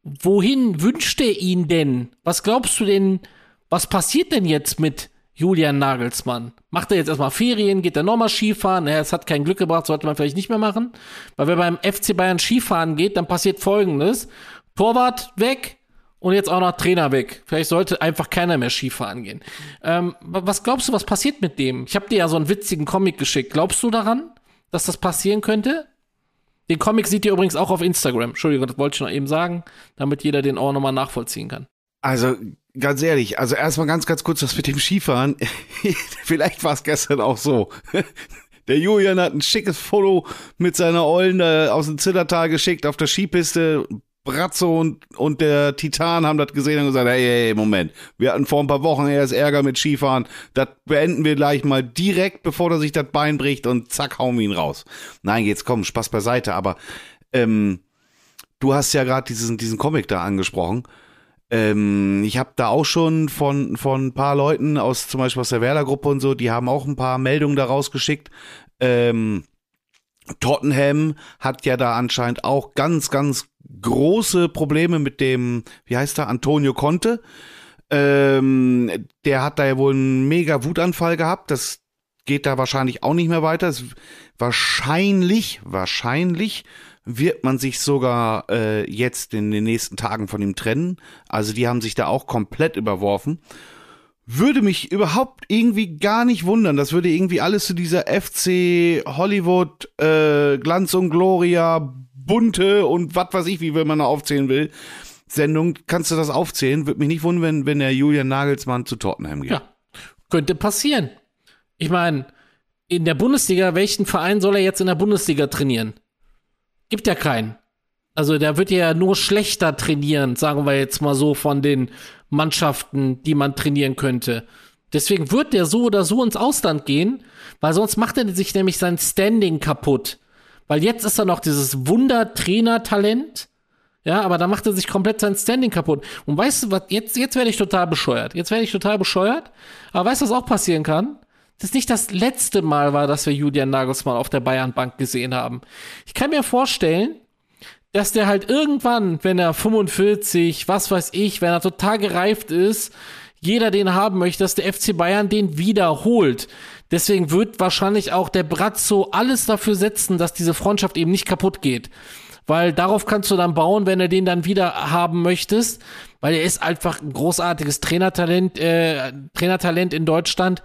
Wohin wünscht er ihn denn? Was glaubst du denn, was passiert denn jetzt mit Julian Nagelsmann. Macht er jetzt erstmal Ferien, geht er nochmal Skifahren? Naja, es hat kein Glück gebracht, sollte man vielleicht nicht mehr machen. Weil wenn beim FC Bayern Skifahren geht, dann passiert folgendes. Torwart weg und jetzt auch noch Trainer weg. Vielleicht sollte einfach keiner mehr Skifahren gehen. Ähm, was glaubst du, was passiert mit dem? Ich habe dir ja so einen witzigen Comic geschickt. Glaubst du daran, dass das passieren könnte? Den Comic seht ihr übrigens auch auf Instagram. Entschuldigung, das wollte ich noch eben sagen, damit jeder den auch nochmal nachvollziehen kann. Also ganz ehrlich, also erstmal ganz, ganz kurz das mit dem Skifahren. (laughs) Vielleicht war es gestern auch so. (laughs) Der Julian hat ein schickes Foto mit seiner Ollen äh, aus dem Zillertal geschickt auf der Skipiste. Bratzo und, und der Titan haben das gesehen und gesagt, hey, hey, Moment, wir hatten vor ein paar Wochen erst Ärger mit Skifahren, das beenden wir gleich mal direkt, bevor er sich das Bein bricht und zack, hauen wir ihn raus. Nein, jetzt komm, Spaß beiseite, aber ähm, du hast ja gerade diesen, diesen Comic da angesprochen ähm, ich habe da auch schon von, von ein paar Leuten aus, zum Beispiel aus der Werder-Gruppe und so, die haben auch ein paar Meldungen da rausgeschickt. Ähm, Tottenham hat ja da anscheinend auch ganz, ganz große Probleme mit dem, wie heißt er, Antonio Conte. Ähm, der hat da ja wohl einen mega Wutanfall gehabt. Das geht da wahrscheinlich auch nicht mehr weiter. Es, wahrscheinlich, wahrscheinlich wird man sich sogar äh, jetzt in den nächsten Tagen von ihm trennen. Also die haben sich da auch komplett überworfen. Würde mich überhaupt irgendwie gar nicht wundern. Das würde irgendwie alles zu dieser FC Hollywood äh, Glanz und Gloria bunte und was weiß ich, wie will man da aufzählen will. Sendung, kannst du das aufzählen? Würde mich nicht wundern, wenn, wenn der Julian Nagelsmann zu Tottenham geht. Ja, könnte passieren. Ich meine, in der Bundesliga, welchen Verein soll er jetzt in der Bundesliga trainieren? Gibt ja keinen. Also der wird ja nur schlechter trainieren, sagen wir jetzt mal so, von den Mannschaften, die man trainieren könnte. Deswegen wird der so oder so ins Ausland gehen, weil sonst macht er sich nämlich sein Standing kaputt. Weil jetzt ist er noch dieses Wunder-Trainer-Talent. Ja, aber da macht er sich komplett sein Standing kaputt. Und weißt du was, jetzt, jetzt werde ich total bescheuert. Jetzt werde ich total bescheuert. Aber weißt du, was auch passieren kann? Das nicht das letzte Mal war, dass wir Julian Nagelsmann auf der Bayernbank gesehen haben. Ich kann mir vorstellen, dass der halt irgendwann, wenn er 45, was weiß ich, wenn er total gereift ist, jeder den haben möchte, dass der FC Bayern den wiederholt. Deswegen wird wahrscheinlich auch der Brazzo alles dafür setzen, dass diese Freundschaft eben nicht kaputt geht. Weil darauf kannst du dann bauen, wenn du den dann wieder haben möchtest. Weil er ist einfach ein großartiges Trainertalent, äh, Trainertalent in Deutschland,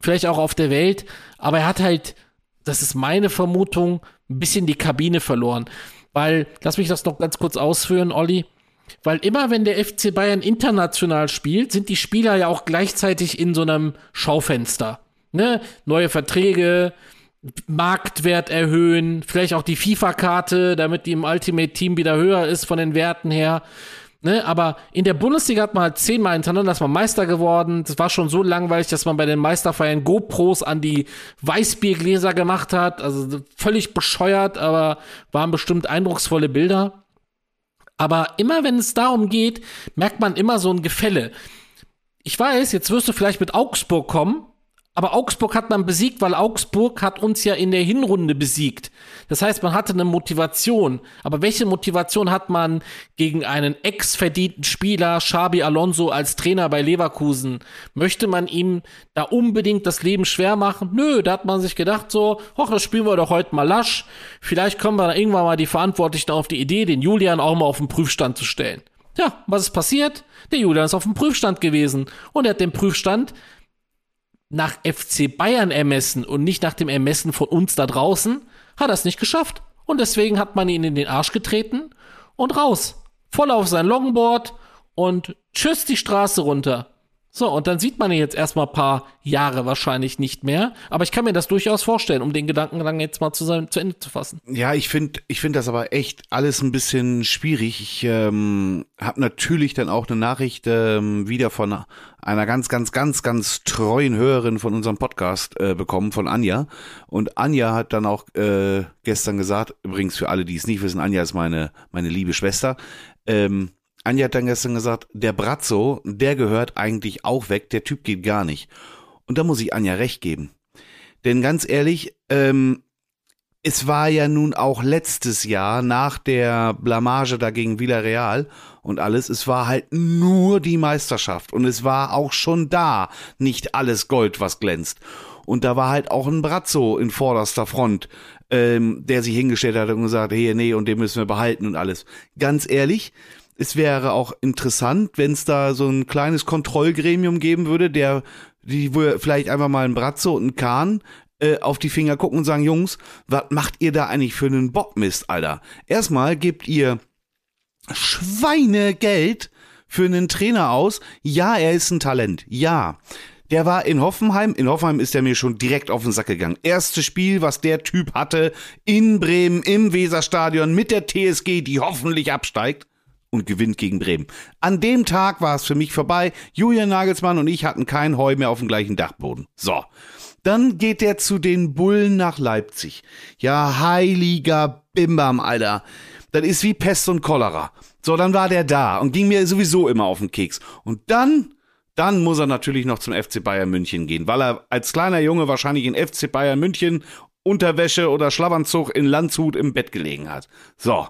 vielleicht auch auf der Welt. Aber er hat halt, das ist meine Vermutung, ein bisschen die Kabine verloren. Weil, lass mich das noch ganz kurz ausführen, Olli. Weil immer wenn der FC Bayern international spielt, sind die Spieler ja auch gleichzeitig in so einem Schaufenster. Ne? Neue Verträge, Marktwert erhöhen, vielleicht auch die FIFA-Karte, damit die im Ultimate Team wieder höher ist von den Werten her. Ne, aber in der Bundesliga hat man halt zehnmal hintereinander, dass man Meister geworden. Das war schon so langweilig, dass man bei den Meisterfeiern GoPros an die Weißbiergläser gemacht hat. Also völlig bescheuert, aber waren bestimmt eindrucksvolle Bilder. Aber immer wenn es darum geht, merkt man immer so ein Gefälle. Ich weiß, jetzt wirst du vielleicht mit Augsburg kommen, aber Augsburg hat man besiegt, weil Augsburg hat uns ja in der Hinrunde besiegt. Das heißt, man hatte eine Motivation. Aber welche Motivation hat man gegen einen ex-verdienten Spieler, Xabi Alonso, als Trainer bei Leverkusen? Möchte man ihm da unbedingt das Leben schwer machen? Nö, da hat man sich gedacht so, hoch, das spielen wir doch heute mal lasch. Vielleicht kommen wir dann irgendwann mal die Verantwortlichen auf die Idee, den Julian auch mal auf den Prüfstand zu stellen. Ja, was ist passiert? Der Julian ist auf dem Prüfstand gewesen und er hat den Prüfstand nach FC Bayern ermessen und nicht nach dem Ermessen von uns da draußen, hat er es nicht geschafft. Und deswegen hat man ihn in den Arsch getreten und raus. Voll auf sein Longboard und tschüss die Straße runter. So, und dann sieht man ihn jetzt erstmal ein paar Jahre wahrscheinlich nicht mehr. Aber ich kann mir das durchaus vorstellen, um den Gedanken dann jetzt mal zu, sein, zu Ende zu fassen. Ja, ich finde ich finde das aber echt alles ein bisschen schwierig. Ich ähm, habe natürlich dann auch eine Nachricht ähm, wieder von einer ganz, ganz, ganz, ganz treuen Hörerin von unserem Podcast äh, bekommen, von Anja. Und Anja hat dann auch äh, gestern gesagt, übrigens für alle, die es nicht wissen, Anja ist meine, meine liebe Schwester, ähm, Anja hat dann gestern gesagt, der Brazzo, der gehört eigentlich auch weg, der Typ geht gar nicht. Und da muss ich Anja recht geben. Denn ganz ehrlich, ähm, es war ja nun auch letztes Jahr nach der Blamage da gegen Villarreal und alles, es war halt nur die Meisterschaft und es war auch schon da nicht alles Gold, was glänzt. Und da war halt auch ein Brazzo in vorderster Front, ähm, der sich hingestellt hat und gesagt, hey, nee, und den müssen wir behalten und alles. Ganz ehrlich, es wäre auch interessant, wenn es da so ein kleines Kontrollgremium geben würde, der die wo vielleicht einfach mal ein Bratzo und ein Kahn äh, auf die Finger gucken und sagen, Jungs, was macht ihr da eigentlich für einen Bockmist, Alter? Erstmal gebt ihr Schweinegeld für einen Trainer aus. Ja, er ist ein Talent. Ja. Der war in Hoffenheim. In Hoffenheim ist er mir schon direkt auf den Sack gegangen. Erstes Spiel, was der Typ hatte, in Bremen, im Weserstadion mit der TSG, die hoffentlich absteigt und gewinnt gegen Bremen. An dem Tag war es für mich vorbei. Julian Nagelsmann und ich hatten kein Heu mehr auf dem gleichen Dachboden. So. Dann geht er zu den Bullen nach Leipzig. Ja, heiliger Bimbam, Alter. Das ist wie Pest und Cholera. So, dann war der da und ging mir sowieso immer auf den Keks. Und dann, dann muss er natürlich noch zum FC Bayern München gehen, weil er als kleiner Junge wahrscheinlich in FC Bayern München Unterwäsche oder Schlafanzug in Landshut im Bett gelegen hat. So.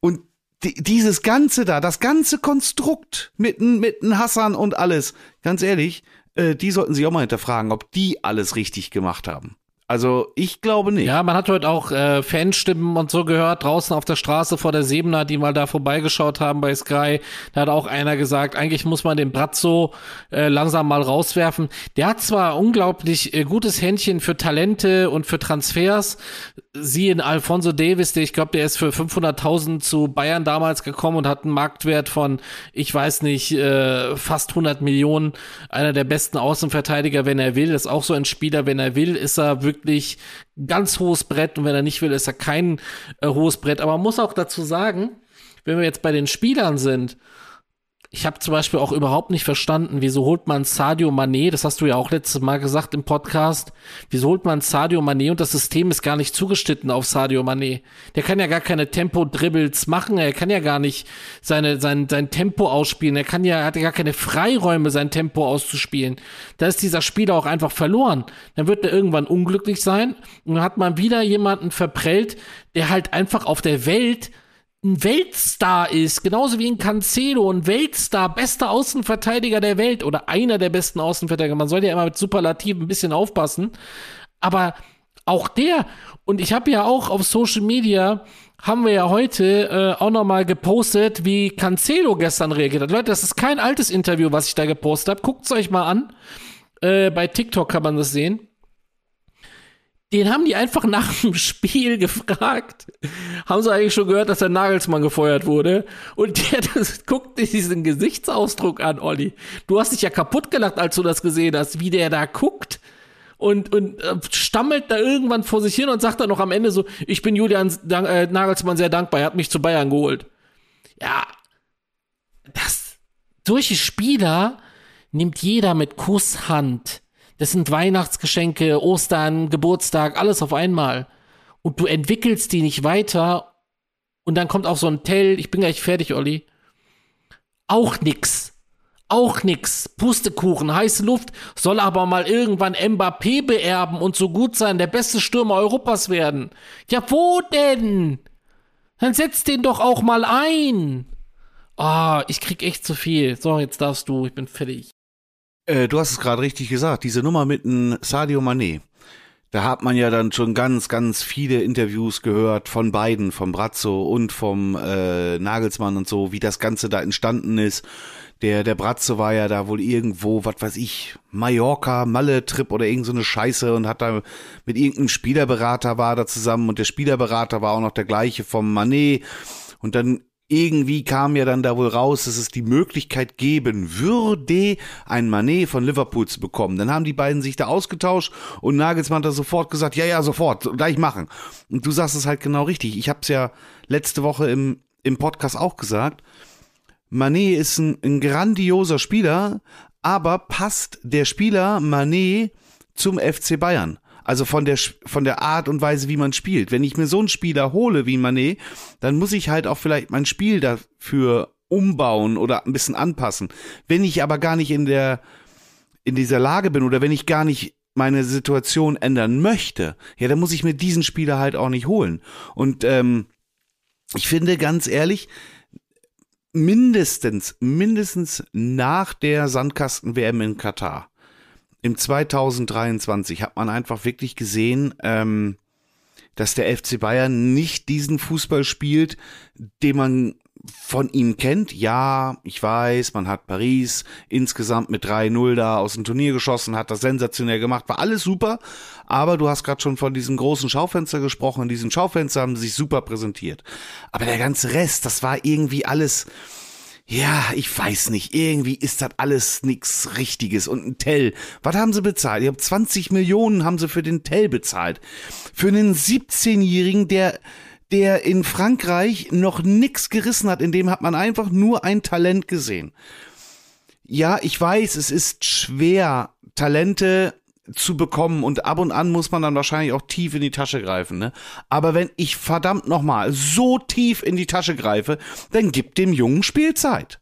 Und dieses Ganze da, das ganze Konstrukt mit, mit Hassan und alles, ganz ehrlich, äh, die sollten sich auch mal hinterfragen, ob die alles richtig gemacht haben. Also ich glaube nicht. Ja, man hat heute auch äh, Fanstimmen und so gehört, draußen auf der Straße vor der Sebener, die mal da vorbeigeschaut haben bei Sky. Da hat auch einer gesagt, eigentlich muss man den Bratzo äh, langsam mal rauswerfen. Der hat zwar unglaublich äh, gutes Händchen für Talente und für Transfers, sie in Alfonso Davis, der ich glaube, der ist für 500.000 zu Bayern damals gekommen und hat einen Marktwert von, ich weiß nicht, äh, fast 100 Millionen. Einer der besten Außenverteidiger, wenn er will. ist auch so ein Spieler, wenn er will, ist er wirklich ganz hohes Brett und wenn er nicht will, ist er kein äh, hohes Brett. Aber man muss auch dazu sagen, wenn wir jetzt bei den Spielern sind, ich habe zum Beispiel auch überhaupt nicht verstanden, wieso holt man Sadio Mané, das hast du ja auch letztes Mal gesagt im Podcast, wieso holt man Sadio Mané und das System ist gar nicht zugeschnitten auf Sadio Mané. Der kann ja gar keine Tempo-Dribbles machen, er kann ja gar nicht seine, sein, sein Tempo ausspielen, er kann ja, hat ja gar keine Freiräume, sein Tempo auszuspielen. Da ist dieser Spieler auch einfach verloren. Dann wird er irgendwann unglücklich sein und dann hat man wieder jemanden verprellt, der halt einfach auf der Welt ein Weltstar ist, genauso wie ein Cancelo, ein Weltstar, bester Außenverteidiger der Welt oder einer der besten Außenverteidiger. Man sollte ja immer mit Superlativen ein bisschen aufpassen. Aber auch der, und ich habe ja auch auf Social Media, haben wir ja heute äh, auch nochmal gepostet, wie Cancelo gestern reagiert hat. Leute, das ist kein altes Interview, was ich da gepostet habe. Guckt es euch mal an. Äh, bei TikTok kann man das sehen den haben die einfach nach (laughs) dem Spiel gefragt. Haben sie eigentlich schon gehört, dass der Nagelsmann gefeuert wurde? Und der (laughs) das, guckt diesen Gesichtsausdruck an, Olli. Du hast dich ja kaputt gelacht, als du das gesehen hast, wie der da guckt und, und äh, stammelt da irgendwann vor sich hin und sagt dann noch am Ende so, ich bin Julian Dank, äh, Nagelsmann sehr dankbar, er hat mich zu Bayern geholt. Ja, das, solche Spieler nimmt jeder mit Kusshand das sind Weihnachtsgeschenke, Ostern, Geburtstag, alles auf einmal. Und du entwickelst die nicht weiter. Und dann kommt auch so ein Tell, ich bin gleich fertig, Olli. Auch nix. Auch nix. Pustekuchen, heiße Luft, soll aber mal irgendwann Mbappé beerben und so gut sein, der beste Stürmer Europas werden. Ja, wo denn? Dann setz den doch auch mal ein. Ah, oh, ich krieg echt zu viel. So, jetzt darfst du, ich bin fertig. Äh, du hast es gerade richtig gesagt, diese Nummer mit dem Sadio Mané. Da hat man ja dann schon ganz, ganz viele Interviews gehört von beiden, vom Brazzo und vom äh, Nagelsmann und so, wie das Ganze da entstanden ist. Der, der Bratzo war ja da wohl irgendwo, was weiß ich, Mallorca, Malle-Trip oder irgend so eine Scheiße und hat da mit irgendeinem Spielerberater war da zusammen und der Spielerberater war auch noch der gleiche vom Manet. Und dann irgendwie kam ja dann da wohl raus, dass es die Möglichkeit geben würde, ein Manet von Liverpool zu bekommen. Dann haben die beiden sich da ausgetauscht und Nagelsmann hat da sofort gesagt, ja, ja, sofort, gleich machen. Und du sagst es halt genau richtig. Ich habe es ja letzte Woche im, im Podcast auch gesagt. Manet ist ein, ein grandioser Spieler, aber passt der Spieler Manet zum FC Bayern? Also von der, von der Art und Weise, wie man spielt. Wenn ich mir so einen Spieler hole wie Manet, dann muss ich halt auch vielleicht mein Spiel dafür umbauen oder ein bisschen anpassen. Wenn ich aber gar nicht in der, in dieser Lage bin oder wenn ich gar nicht meine Situation ändern möchte, ja, dann muss ich mir diesen Spieler halt auch nicht holen. Und ähm, ich finde ganz ehrlich, mindestens, mindestens nach der Sandkasten-WM in Katar im 2023 hat man einfach wirklich gesehen, ähm, dass der FC Bayern nicht diesen Fußball spielt, den man von ihm kennt. Ja, ich weiß, man hat Paris insgesamt mit 3-0 da aus dem Turnier geschossen, hat das sensationell gemacht, war alles super, aber du hast gerade schon von diesem großen Schaufenster gesprochen, in diesem Schaufenster haben sie sich super präsentiert. Aber der ganze Rest, das war irgendwie alles, ja, ich weiß nicht, irgendwie ist das alles nix Richtiges. Und ein Tell, was haben sie bezahlt? Ich habe 20 Millionen haben sie für den Tell bezahlt. Für einen 17-Jährigen, der, der in Frankreich noch nix gerissen hat, in dem hat man einfach nur ein Talent gesehen. Ja, ich weiß, es ist schwer, Talente zu bekommen und ab und an muss man dann wahrscheinlich auch tief in die Tasche greifen, ne? Aber wenn ich verdammt nochmal so tief in die Tasche greife, dann gibt dem Jungen Spielzeit.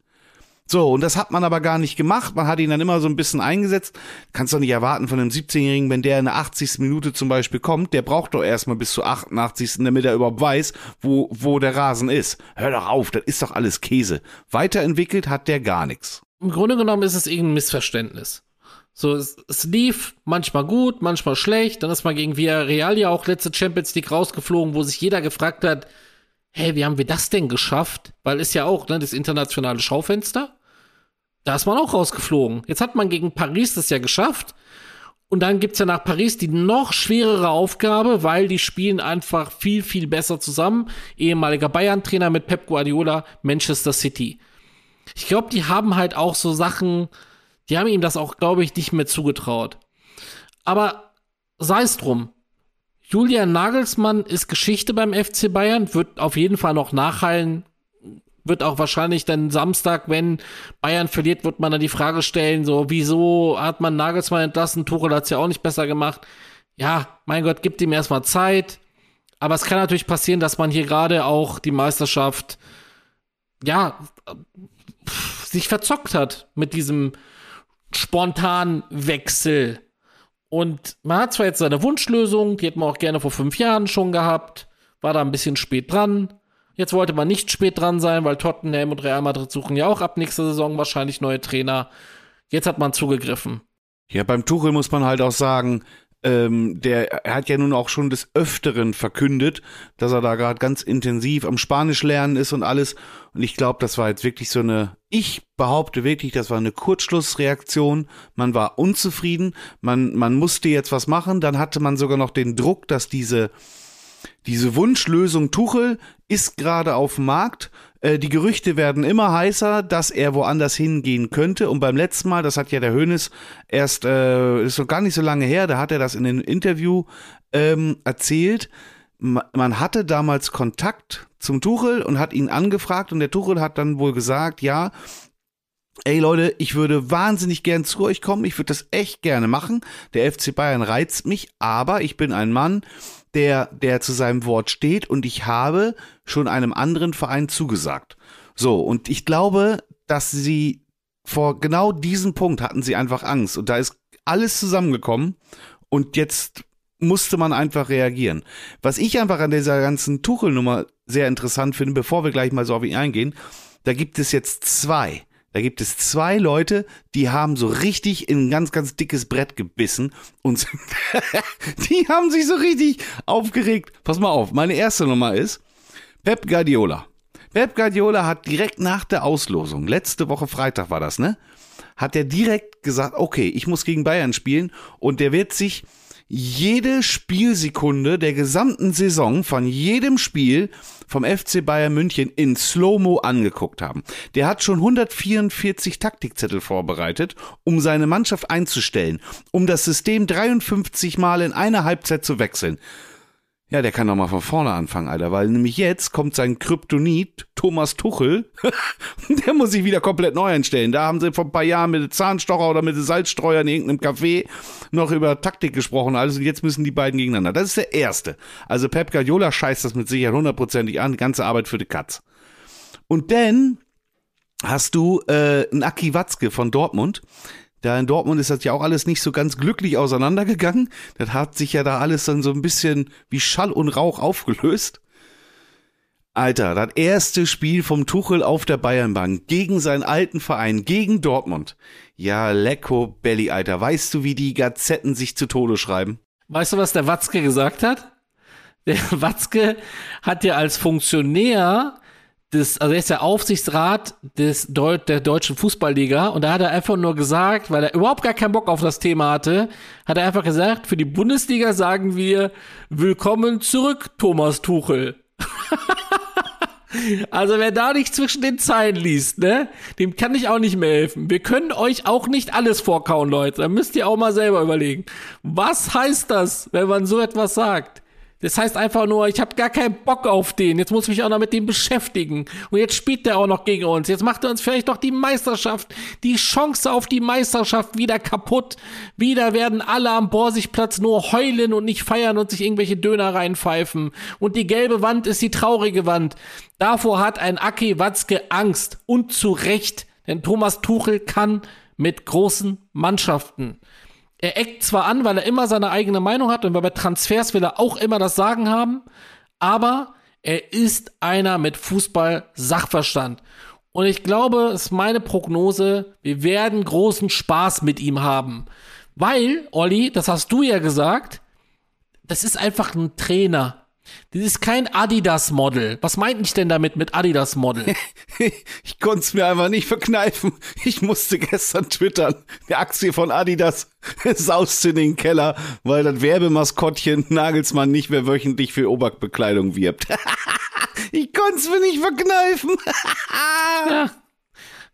So, und das hat man aber gar nicht gemacht. Man hat ihn dann immer so ein bisschen eingesetzt. Kannst doch nicht erwarten von einem 17-Jährigen, wenn der in der 80. Minute zum Beispiel kommt, der braucht doch erstmal bis zur 88. damit er überhaupt weiß, wo, wo der Rasen ist. Hör doch auf, das ist doch alles Käse. Weiterentwickelt hat der gar nichts. Im Grunde genommen ist es irgendein Missverständnis. So, es, es, lief manchmal gut, manchmal schlecht. Dann ist man gegen Villarreal ja auch letzte Champions League rausgeflogen, wo sich jeder gefragt hat, hey, wie haben wir das denn geschafft? Weil ist ja auch ne, das internationale Schaufenster. Da ist man auch rausgeflogen. Jetzt hat man gegen Paris das ja geschafft. Und dann gibt's ja nach Paris die noch schwerere Aufgabe, weil die spielen einfach viel, viel besser zusammen. Ehemaliger Bayern-Trainer mit Pep Guardiola, Manchester City. Ich glaube, die haben halt auch so Sachen, die haben ihm das auch, glaube ich, nicht mehr zugetraut. Aber sei es drum. Julian Nagelsmann ist Geschichte beim FC Bayern, wird auf jeden Fall noch nachhallen, wird auch wahrscheinlich dann Samstag, wenn Bayern verliert, wird man dann die Frage stellen, so, wieso hat man Nagelsmann entlassen? Tuchel hat's ja auch nicht besser gemacht. Ja, mein Gott, gibt ihm erstmal Zeit. Aber es kann natürlich passieren, dass man hier gerade auch die Meisterschaft, ja, sich verzockt hat mit diesem spontanen Wechsel. Und man hat zwar jetzt seine Wunschlösung, die hätten wir auch gerne vor fünf Jahren schon gehabt, war da ein bisschen spät dran. Jetzt wollte man nicht spät dran sein, weil Tottenham und Real Madrid suchen ja auch ab nächster Saison wahrscheinlich neue Trainer. Jetzt hat man zugegriffen. Ja, beim Tuchel muss man halt auch sagen, ähm, der er hat ja nun auch schon des Öfteren verkündet, dass er da gerade ganz intensiv am Spanisch lernen ist und alles. Und ich glaube, das war jetzt wirklich so eine, ich behaupte wirklich, das war eine Kurzschlussreaktion. Man war unzufrieden, man, man musste jetzt was machen. Dann hatte man sogar noch den Druck, dass diese, diese Wunschlösung Tuchel ist gerade auf dem Markt äh, die Gerüchte werden immer heißer, dass er woanders hingehen könnte. Und beim letzten Mal, das hat ja der Hönes erst, äh, ist noch gar nicht so lange her, da hat er das in einem Interview ähm, erzählt. Man hatte damals Kontakt zum Tuchel und hat ihn angefragt und der Tuchel hat dann wohl gesagt, ja, Ey Leute, ich würde wahnsinnig gern zu euch kommen. Ich würde das echt gerne machen. Der FC Bayern reizt mich, aber ich bin ein Mann, der, der zu seinem Wort steht und ich habe schon einem anderen Verein zugesagt. So, und ich glaube, dass sie vor genau diesem Punkt hatten sie einfach Angst und da ist alles zusammengekommen und jetzt musste man einfach reagieren. Was ich einfach an dieser ganzen Tuchelnummer sehr interessant finde, bevor wir gleich mal so auf ihn eingehen, da gibt es jetzt zwei da gibt es zwei Leute, die haben so richtig in ein ganz, ganz dickes Brett gebissen und (laughs) die haben sich so richtig aufgeregt. Pass mal auf, meine erste Nummer ist Pep Guardiola. Pep Guardiola hat direkt nach der Auslosung, letzte Woche Freitag war das, ne? Hat er direkt gesagt, okay, ich muss gegen Bayern spielen und der wird sich jede Spielsekunde der gesamten Saison von jedem Spiel vom FC Bayern München in Slow-Mo angeguckt haben. Der hat schon 144 Taktikzettel vorbereitet, um seine Mannschaft einzustellen, um das System 53 Mal in einer Halbzeit zu wechseln. Ja, der kann doch mal von vorne anfangen, Alter, weil nämlich jetzt kommt sein Kryptonit, Thomas Tuchel, (laughs) der muss sich wieder komplett neu einstellen. Da haben sie vor ein paar Jahren mit Zahnstocher oder mit Salzstreuer in irgendeinem Café noch über Taktik gesprochen, also jetzt müssen die beiden gegeneinander. Das ist der erste. Also Pep Guardiola scheißt das mit Sicherheit hundertprozentig an, die ganze Arbeit für die Katz. Und dann hast du äh, einen Aki Watzke von Dortmund, da in Dortmund ist das ja auch alles nicht so ganz glücklich auseinandergegangen. Das hat sich ja da alles dann so ein bisschen wie Schall und Rauch aufgelöst. Alter, das erste Spiel vom Tuchel auf der Bayernbank gegen seinen alten Verein, gegen Dortmund. Ja, lecko Belly, Alter. Weißt du, wie die Gazetten sich zu Tode schreiben? Weißt du, was der Watzke gesagt hat? Der (laughs) Watzke hat ja als Funktionär des, also er ist der Aufsichtsrat des Deu der deutschen Fußballliga und da hat er einfach nur gesagt, weil er überhaupt gar keinen Bock auf das Thema hatte, hat er einfach gesagt, für die Bundesliga sagen wir willkommen zurück, Thomas Tuchel. (laughs) also wer da nicht zwischen den Zeilen liest, ne, dem kann ich auch nicht mehr helfen. Wir können euch auch nicht alles vorkauen, Leute. Da müsst ihr auch mal selber überlegen. Was heißt das, wenn man so etwas sagt? Das heißt einfach nur, ich habe gar keinen Bock auf den. Jetzt muss ich mich auch noch mit dem beschäftigen. Und jetzt spielt der auch noch gegen uns. Jetzt macht er uns vielleicht noch die Meisterschaft, die Chance auf die Meisterschaft wieder kaputt. Wieder werden alle am Borsigplatz nur heulen und nicht feiern und sich irgendwelche Döner reinpfeifen. Und die gelbe Wand ist die traurige Wand. Davor hat ein Aki Watzke Angst. Und zu Recht. Denn Thomas Tuchel kann mit großen Mannschaften er eckt zwar an, weil er immer seine eigene Meinung hat und bei Transfers will er auch immer das Sagen haben, aber er ist einer mit Fußball-Sachverstand. Und ich glaube, es ist meine Prognose, wir werden großen Spaß mit ihm haben. Weil, Olli, das hast du ja gesagt, das ist einfach ein Trainer. Das ist kein Adidas-Model. Was meint ich denn damit mit Adidas-Model? (laughs) ich konnte es mir einfach nicht verkneifen. Ich musste gestern twittern. Die Aktie von Adidas (laughs) saust in den Keller, weil das Werbemaskottchen Nagelsmann nicht mehr wöchentlich für Oberbekleidung wirbt. (laughs) ich konnte es mir nicht verkneifen. ja.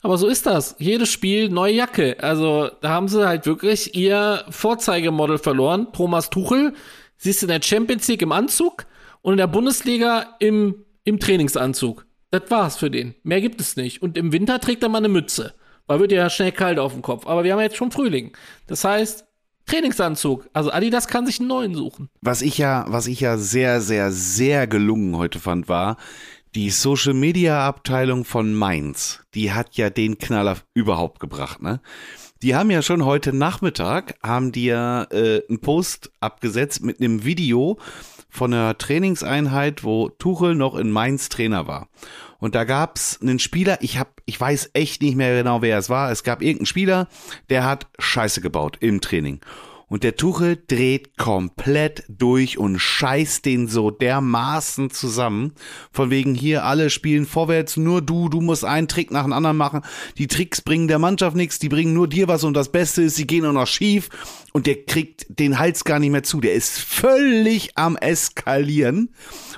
Aber so ist das. Jedes Spiel neue Jacke. Also da haben sie halt wirklich ihr Vorzeigemodel verloren. Thomas Tuchel, siehst du in der Champions League im Anzug und in der Bundesliga im, im Trainingsanzug. Das war's für den. Mehr gibt es nicht. Und im Winter trägt er mal eine Mütze. Weil wird ja schnell kalt auf dem Kopf. Aber wir haben jetzt schon Frühling. Das heißt, Trainingsanzug. Also Adidas kann sich einen neuen suchen. Was ich ja, was ich ja sehr, sehr, sehr gelungen heute fand, war, die Social Media Abteilung von Mainz, die hat ja den Knaller überhaupt gebracht, ne? Die haben ja schon heute Nachmittag, haben die ja äh, einen Post abgesetzt mit einem Video von einer Trainingseinheit, wo Tuchel noch in Mainz Trainer war. Und da gab's einen Spieler, ich hab, ich weiß echt nicht mehr genau, wer es war. Es gab irgendeinen Spieler, der hat Scheiße gebaut im Training. Und der Tuchel dreht komplett durch und scheißt den so dermaßen zusammen. Von wegen hier, alle spielen vorwärts, nur du, du musst einen Trick nach dem anderen machen. Die Tricks bringen der Mannschaft nichts, die bringen nur dir was und das Beste ist, sie gehen auch noch schief. Und der kriegt den Hals gar nicht mehr zu. Der ist völlig am Eskalieren.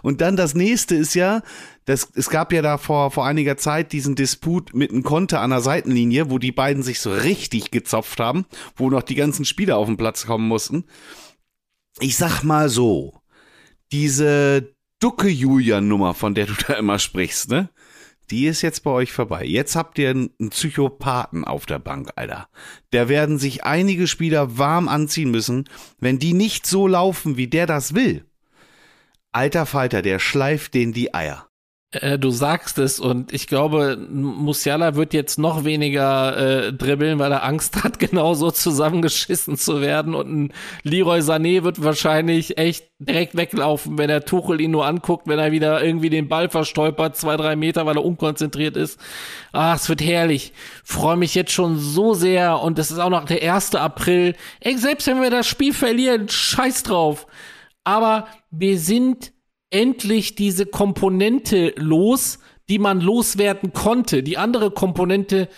Und dann das nächste ist ja, das, es gab ja da vor, vor einiger Zeit diesen Disput mit einem Konter an der Seitenlinie, wo die beiden sich so richtig gezopft haben, wo noch die ganzen Spieler auf den Platz kommen mussten. Ich sag mal so, diese Ducke-Julian-Nummer, von der du da immer sprichst, ne? Die ist jetzt bei euch vorbei. Jetzt habt ihr einen Psychopathen auf der Bank, Alter. Da werden sich einige Spieler warm anziehen müssen, wenn die nicht so laufen, wie der das will. Alter Falter, der schleift denen die Eier. Äh, du sagst es und ich glaube, Musiala wird jetzt noch weniger äh, dribbeln, weil er Angst hat, (laughs) genauso zusammengeschissen zu werden und ein Leroy Sané wird wahrscheinlich echt direkt weglaufen, wenn der Tuchel ihn nur anguckt, wenn er wieder irgendwie den Ball verstolpert, zwei, drei Meter, weil er unkonzentriert ist. Ah, es wird herrlich. Freue mich jetzt schon so sehr und das ist auch noch der 1. April. Ey, selbst wenn wir das Spiel verlieren, scheiß drauf. Aber wir sind endlich diese Komponente los, die man loswerden konnte. Die andere Komponente,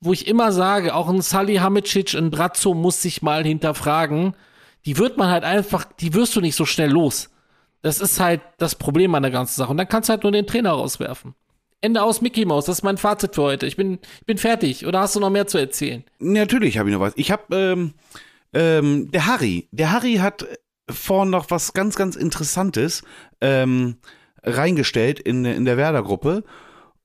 wo ich immer sage, auch ein Sally Hamicic, ein Brazzo muss sich mal hinterfragen, die wird man halt einfach, die wirst du nicht so schnell los. Das ist halt das Problem an der ganzen Sache. Und dann kannst du halt nur den Trainer rauswerfen. Ende aus Mickey Mouse, das ist mein Fazit für heute. Ich bin, ich bin fertig. Oder hast du noch mehr zu erzählen? Natürlich habe ich noch was. Ich habe ähm, ähm, der Harry. Der Harry hat vorhin noch was ganz, ganz Interessantes ähm, reingestellt in, in der Werder-Gruppe.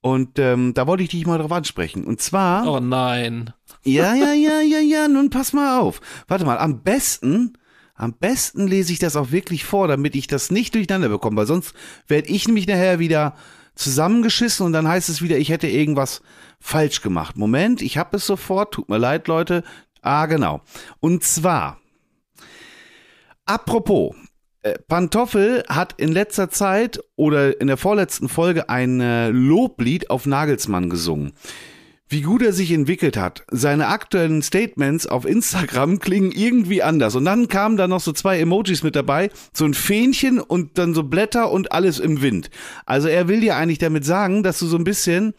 Und ähm, da wollte ich dich mal drauf ansprechen. Und zwar. Oh nein. Ja, ja, ja, ja, ja, nun pass mal auf. Warte mal, am besten, am besten lese ich das auch wirklich vor, damit ich das nicht durcheinander bekomme, weil sonst werde ich nämlich nachher wieder zusammengeschissen und dann heißt es wieder, ich hätte irgendwas falsch gemacht. Moment, ich habe es sofort, tut mir leid, Leute. Ah, genau. Und zwar, Apropos, äh, Pantoffel hat in letzter Zeit oder in der vorletzten Folge ein äh, Loblied auf Nagelsmann gesungen. Wie gut er sich entwickelt hat. Seine aktuellen Statements auf Instagram (laughs) klingen irgendwie anders. Und dann kamen da noch so zwei Emojis mit dabei. So ein Fähnchen und dann so Blätter und alles im Wind. Also er will dir eigentlich damit sagen, dass du so ein bisschen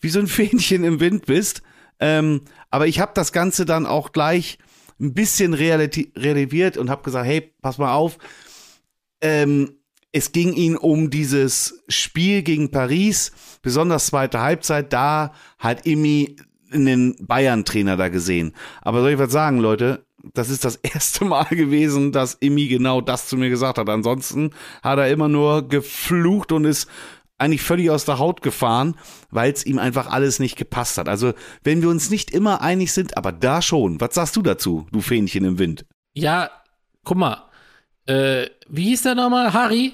wie so ein Fähnchen im Wind bist. Ähm, aber ich habe das Ganze dann auch gleich ein bisschen relativiert und habe gesagt, hey, pass mal auf, ähm, es ging ihn um dieses Spiel gegen Paris, besonders zweite Halbzeit, da hat Imi einen Bayern-Trainer da gesehen. Aber soll ich was sagen, Leute? Das ist das (laughs) erste Mal gewesen, dass Imi genau das zu mir gesagt hat. Ansonsten hat er immer nur geflucht und ist eigentlich völlig aus der Haut gefahren, weil es ihm einfach alles nicht gepasst hat. Also, wenn wir uns nicht immer einig sind, aber da schon. Was sagst du dazu, du Fähnchen im Wind? Ja, guck mal. Äh, wie hieß der nochmal? Harry?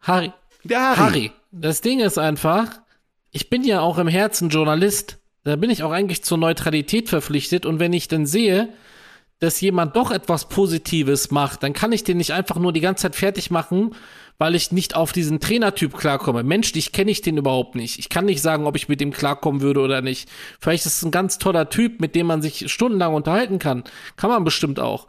Harry. Der Harry. Harry. Das Ding ist einfach, ich bin ja auch im Herzen Journalist. Da bin ich auch eigentlich zur Neutralität verpflichtet. Und wenn ich dann sehe, dass jemand doch etwas Positives macht, dann kann ich den nicht einfach nur die ganze Zeit fertig machen weil ich nicht auf diesen Trainertyp klarkomme. Menschlich kenne ich den überhaupt nicht. Ich kann nicht sagen, ob ich mit dem klarkommen würde oder nicht. Vielleicht ist es ein ganz toller Typ, mit dem man sich stundenlang unterhalten kann. Kann man bestimmt auch.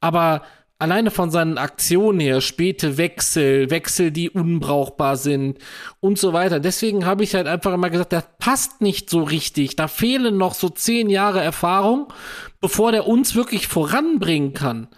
Aber alleine von seinen Aktionen her, späte Wechsel, Wechsel, die unbrauchbar sind und so weiter. Deswegen habe ich halt einfach immer gesagt, das passt nicht so richtig. Da fehlen noch so zehn Jahre Erfahrung, bevor der uns wirklich voranbringen kann.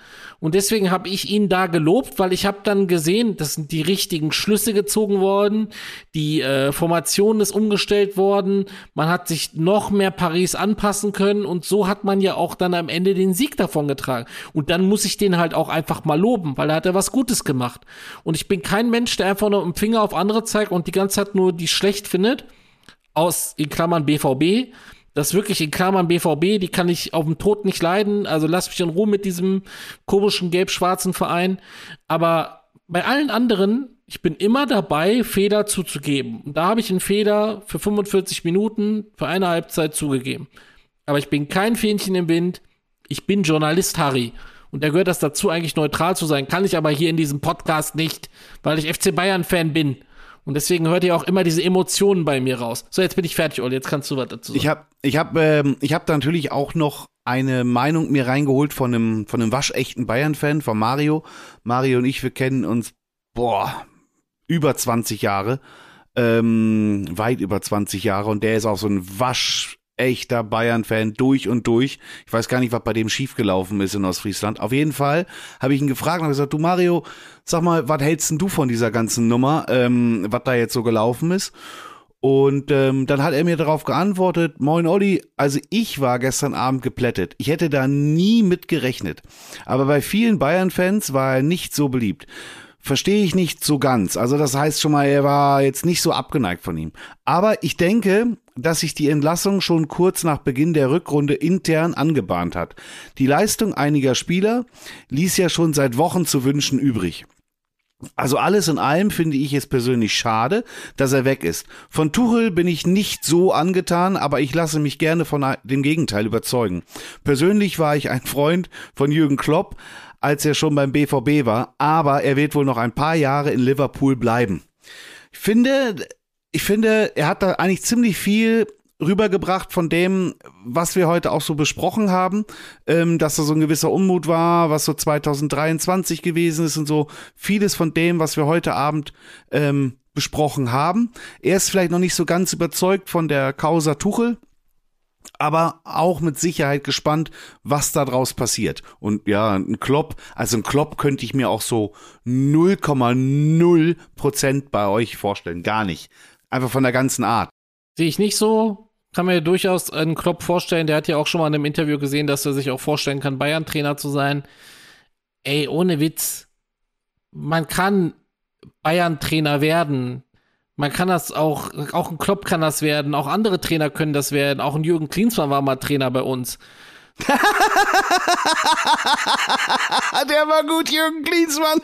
Und deswegen habe ich ihn da gelobt, weil ich habe dann gesehen, das sind die richtigen Schlüsse gezogen worden, die äh, Formation ist umgestellt worden, man hat sich noch mehr Paris anpassen können und so hat man ja auch dann am Ende den Sieg davon getragen. Und dann muss ich den halt auch einfach mal loben, weil da hat er was Gutes gemacht. Und ich bin kein Mensch, der einfach nur mit dem Finger auf andere zeigt und die ganze Zeit nur die schlecht findet. Aus, in Klammern BVB, das wirklich in Klammern BVB, die kann ich auf dem Tod nicht leiden. Also lass mich in Ruhe mit diesem komischen gelb-schwarzen Verein. Aber bei allen anderen, ich bin immer dabei, Feder zuzugeben. Und da habe ich einen Feder für 45 Minuten, für eine Halbzeit zugegeben. Aber ich bin kein Fähnchen im Wind. Ich bin Journalist Harry. Und da gehört das dazu, eigentlich neutral zu sein. Kann ich aber hier in diesem Podcast nicht, weil ich FC Bayern-Fan bin. Und deswegen hört ihr auch immer diese Emotionen bei mir raus. So, jetzt bin ich fertig, Olli. Jetzt kannst du was dazu sagen. Ich habe ich hab, ähm, ich hab da natürlich auch noch eine Meinung mir reingeholt von einem, von einem waschechten Bayern-Fan, von Mario. Mario und ich, wir kennen uns, boah, über 20 Jahre. Ähm, weit über 20 Jahre. Und der ist auch so ein wasch echter Bayern-Fan durch und durch. Ich weiß gar nicht, was bei dem schiefgelaufen ist in Ostfriesland. Auf jeden Fall habe ich ihn gefragt und gesagt, du Mario, sag mal, was hältst denn du von dieser ganzen Nummer, ähm, was da jetzt so gelaufen ist? Und ähm, dann hat er mir darauf geantwortet, moin Olli, also ich war gestern Abend geplättet. Ich hätte da nie mit gerechnet. Aber bei vielen Bayern-Fans war er nicht so beliebt verstehe ich nicht so ganz. Also das heißt schon mal, er war jetzt nicht so abgeneigt von ihm. Aber ich denke, dass sich die Entlassung schon kurz nach Beginn der Rückrunde intern angebahnt hat. Die Leistung einiger Spieler ließ ja schon seit Wochen zu wünschen übrig. Also alles in allem finde ich es persönlich schade, dass er weg ist. Von Tuchel bin ich nicht so angetan, aber ich lasse mich gerne von dem Gegenteil überzeugen. Persönlich war ich ein Freund von Jürgen Klopp, als er schon beim BVB war, aber er wird wohl noch ein paar Jahre in Liverpool bleiben. Ich finde, ich finde, er hat da eigentlich ziemlich viel rübergebracht von dem, was wir heute auch so besprochen haben, ähm, dass da so ein gewisser Unmut war, was so 2023 gewesen ist und so vieles von dem, was wir heute Abend ähm, besprochen haben. Er ist vielleicht noch nicht so ganz überzeugt von der Causa Tuchel, aber auch mit Sicherheit gespannt, was da draus passiert. Und ja, ein Klopp, also ein Klopp könnte ich mir auch so 0,0 Prozent bei euch vorstellen. Gar nicht. Einfach von der ganzen Art. Sehe ich nicht so. Kann mir durchaus einen Klopp vorstellen. Der hat ja auch schon mal in einem Interview gesehen, dass er sich auch vorstellen kann, Bayern-Trainer zu sein. Ey, ohne Witz. Man kann Bayern-Trainer werden man kann das auch, auch ein Klopp kann das werden, auch andere Trainer können das werden, auch ein Jürgen Klinsmann war mal Trainer bei uns. (laughs) Der war gut, Jürgen Klinsmann.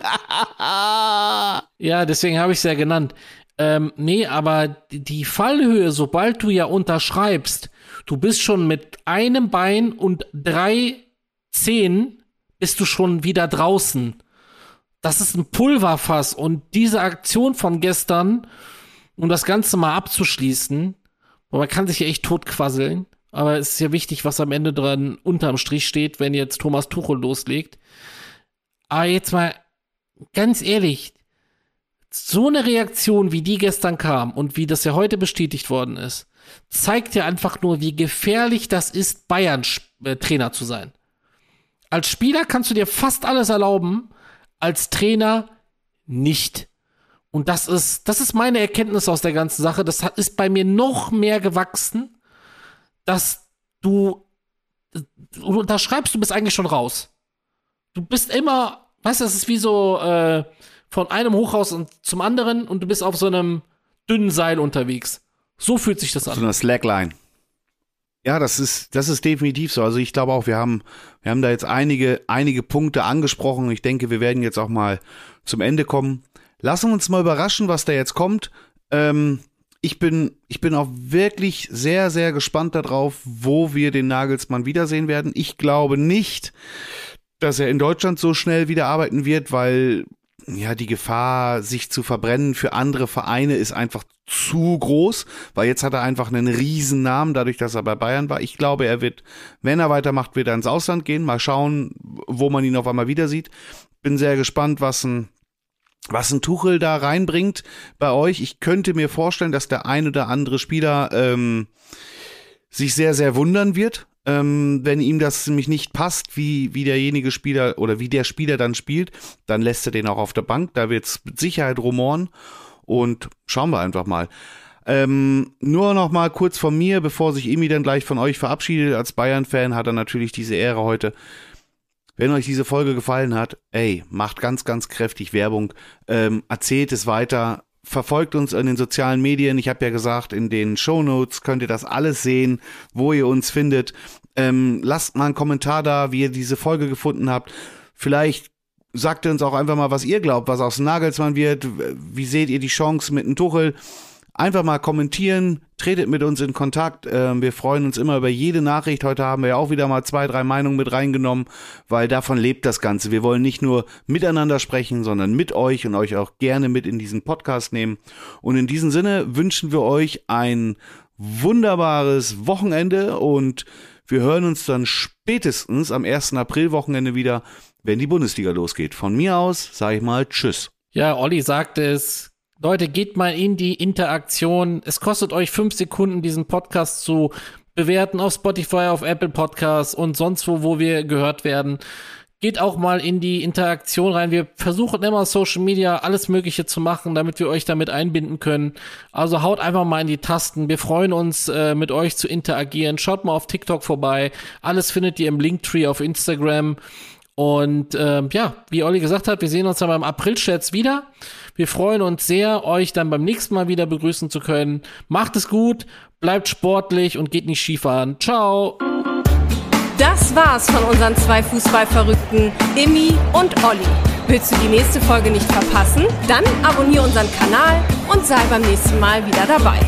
(laughs) ja, deswegen habe ich es ja genannt. Ähm, nee, aber die Fallhöhe, sobald du ja unterschreibst, du bist schon mit einem Bein und drei Zehen, bist du schon wieder draußen. Das ist ein Pulverfass und diese Aktion von gestern, um das Ganze mal abzuschließen, man kann sich ja echt totquasseln, aber es ist ja wichtig, was am Ende dran unterm Strich steht, wenn jetzt Thomas Tuchel loslegt. Aber jetzt mal ganz ehrlich, so eine Reaktion, wie die gestern kam und wie das ja heute bestätigt worden ist, zeigt ja einfach nur, wie gefährlich das ist, Bayern-Trainer äh, zu sein. Als Spieler kannst du dir fast alles erlauben, als Trainer nicht. Und das ist, das ist meine Erkenntnis aus der ganzen Sache. Das ist bei mir noch mehr gewachsen, dass du, du unterschreibst, du bist eigentlich schon raus. Du bist immer, weißt du, das ist wie so äh, von einem Hochhaus zum anderen und du bist auf so einem dünnen Seil unterwegs. So fühlt sich das an. So eine Slackline. Ja, das ist, das ist definitiv so. Also ich glaube auch, wir haben, wir haben da jetzt einige, einige Punkte angesprochen. Ich denke, wir werden jetzt auch mal zum Ende kommen. Lassen wir uns mal überraschen, was da jetzt kommt. Ähm, ich bin, ich bin auch wirklich sehr, sehr gespannt darauf, wo wir den Nagelsmann wiedersehen werden. Ich glaube nicht, dass er in Deutschland so schnell wieder arbeiten wird, weil ja die Gefahr, sich zu verbrennen für andere Vereine ist einfach zu groß, weil jetzt hat er einfach einen riesen Namen, dadurch, dass er bei Bayern war. Ich glaube, er wird, wenn er weitermacht, wird er ins Ausland gehen. Mal schauen, wo man ihn auf einmal wieder sieht. bin sehr gespannt, was ein was ein Tuchel da reinbringt bei euch. Ich könnte mir vorstellen, dass der ein oder andere Spieler ähm, sich sehr, sehr wundern wird, ähm, wenn ihm das nämlich nicht passt, wie, wie derjenige Spieler oder wie der Spieler dann spielt, dann lässt er den auch auf der Bank. Da wird es mit Sicherheit rumoren. Und schauen wir einfach mal. Ähm, nur noch mal kurz von mir, bevor sich Emi dann gleich von euch verabschiedet. Als Bayern-Fan hat er natürlich diese Ehre heute. Wenn euch diese Folge gefallen hat, ey, macht ganz, ganz kräftig Werbung, ähm, erzählt es weiter, verfolgt uns in den sozialen Medien. Ich habe ja gesagt, in den Show Notes könnt ihr das alles sehen, wo ihr uns findet. Ähm, lasst mal einen Kommentar da, wie ihr diese Folge gefunden habt. Vielleicht sagt ihr uns auch einfach mal, was ihr glaubt, was aus Nagelsmann wird. Wie seht ihr die Chance mit einem Tuchel? Einfach mal kommentieren, tretet mit uns in Kontakt. Ähm, wir freuen uns immer über jede Nachricht. Heute haben wir ja auch wieder mal zwei, drei Meinungen mit reingenommen, weil davon lebt das Ganze. Wir wollen nicht nur miteinander sprechen, sondern mit euch und euch auch gerne mit in diesen Podcast nehmen. Und in diesem Sinne wünschen wir euch ein wunderbares Wochenende und wir hören uns dann spätestens am 1. April-Wochenende wieder, wenn die Bundesliga losgeht. Von mir aus sage ich mal Tschüss. Ja, Olli sagt es, Leute, geht mal in die Interaktion. Es kostet euch fünf Sekunden, diesen Podcast zu bewerten auf Spotify, auf Apple Podcasts und sonst wo, wo wir gehört werden. Geht auch mal in die Interaktion rein. Wir versuchen immer Social Media alles Mögliche zu machen, damit wir euch damit einbinden können. Also haut einfach mal in die Tasten. Wir freuen uns, äh, mit euch zu interagieren. Schaut mal auf TikTok vorbei. Alles findet ihr im Linktree auf Instagram. Und äh, ja, wie Olli gesagt hat, wir sehen uns dann beim April-Chats wieder. Wir freuen uns sehr, euch dann beim nächsten Mal wieder begrüßen zu können. Macht es gut, bleibt sportlich und geht nicht Skifahren. Ciao! Das war's von unseren zwei Fußballverrückten, Immi und Olli. Willst du die nächste Folge nicht verpassen? Dann abonniere unseren Kanal und sei beim nächsten Mal wieder dabei.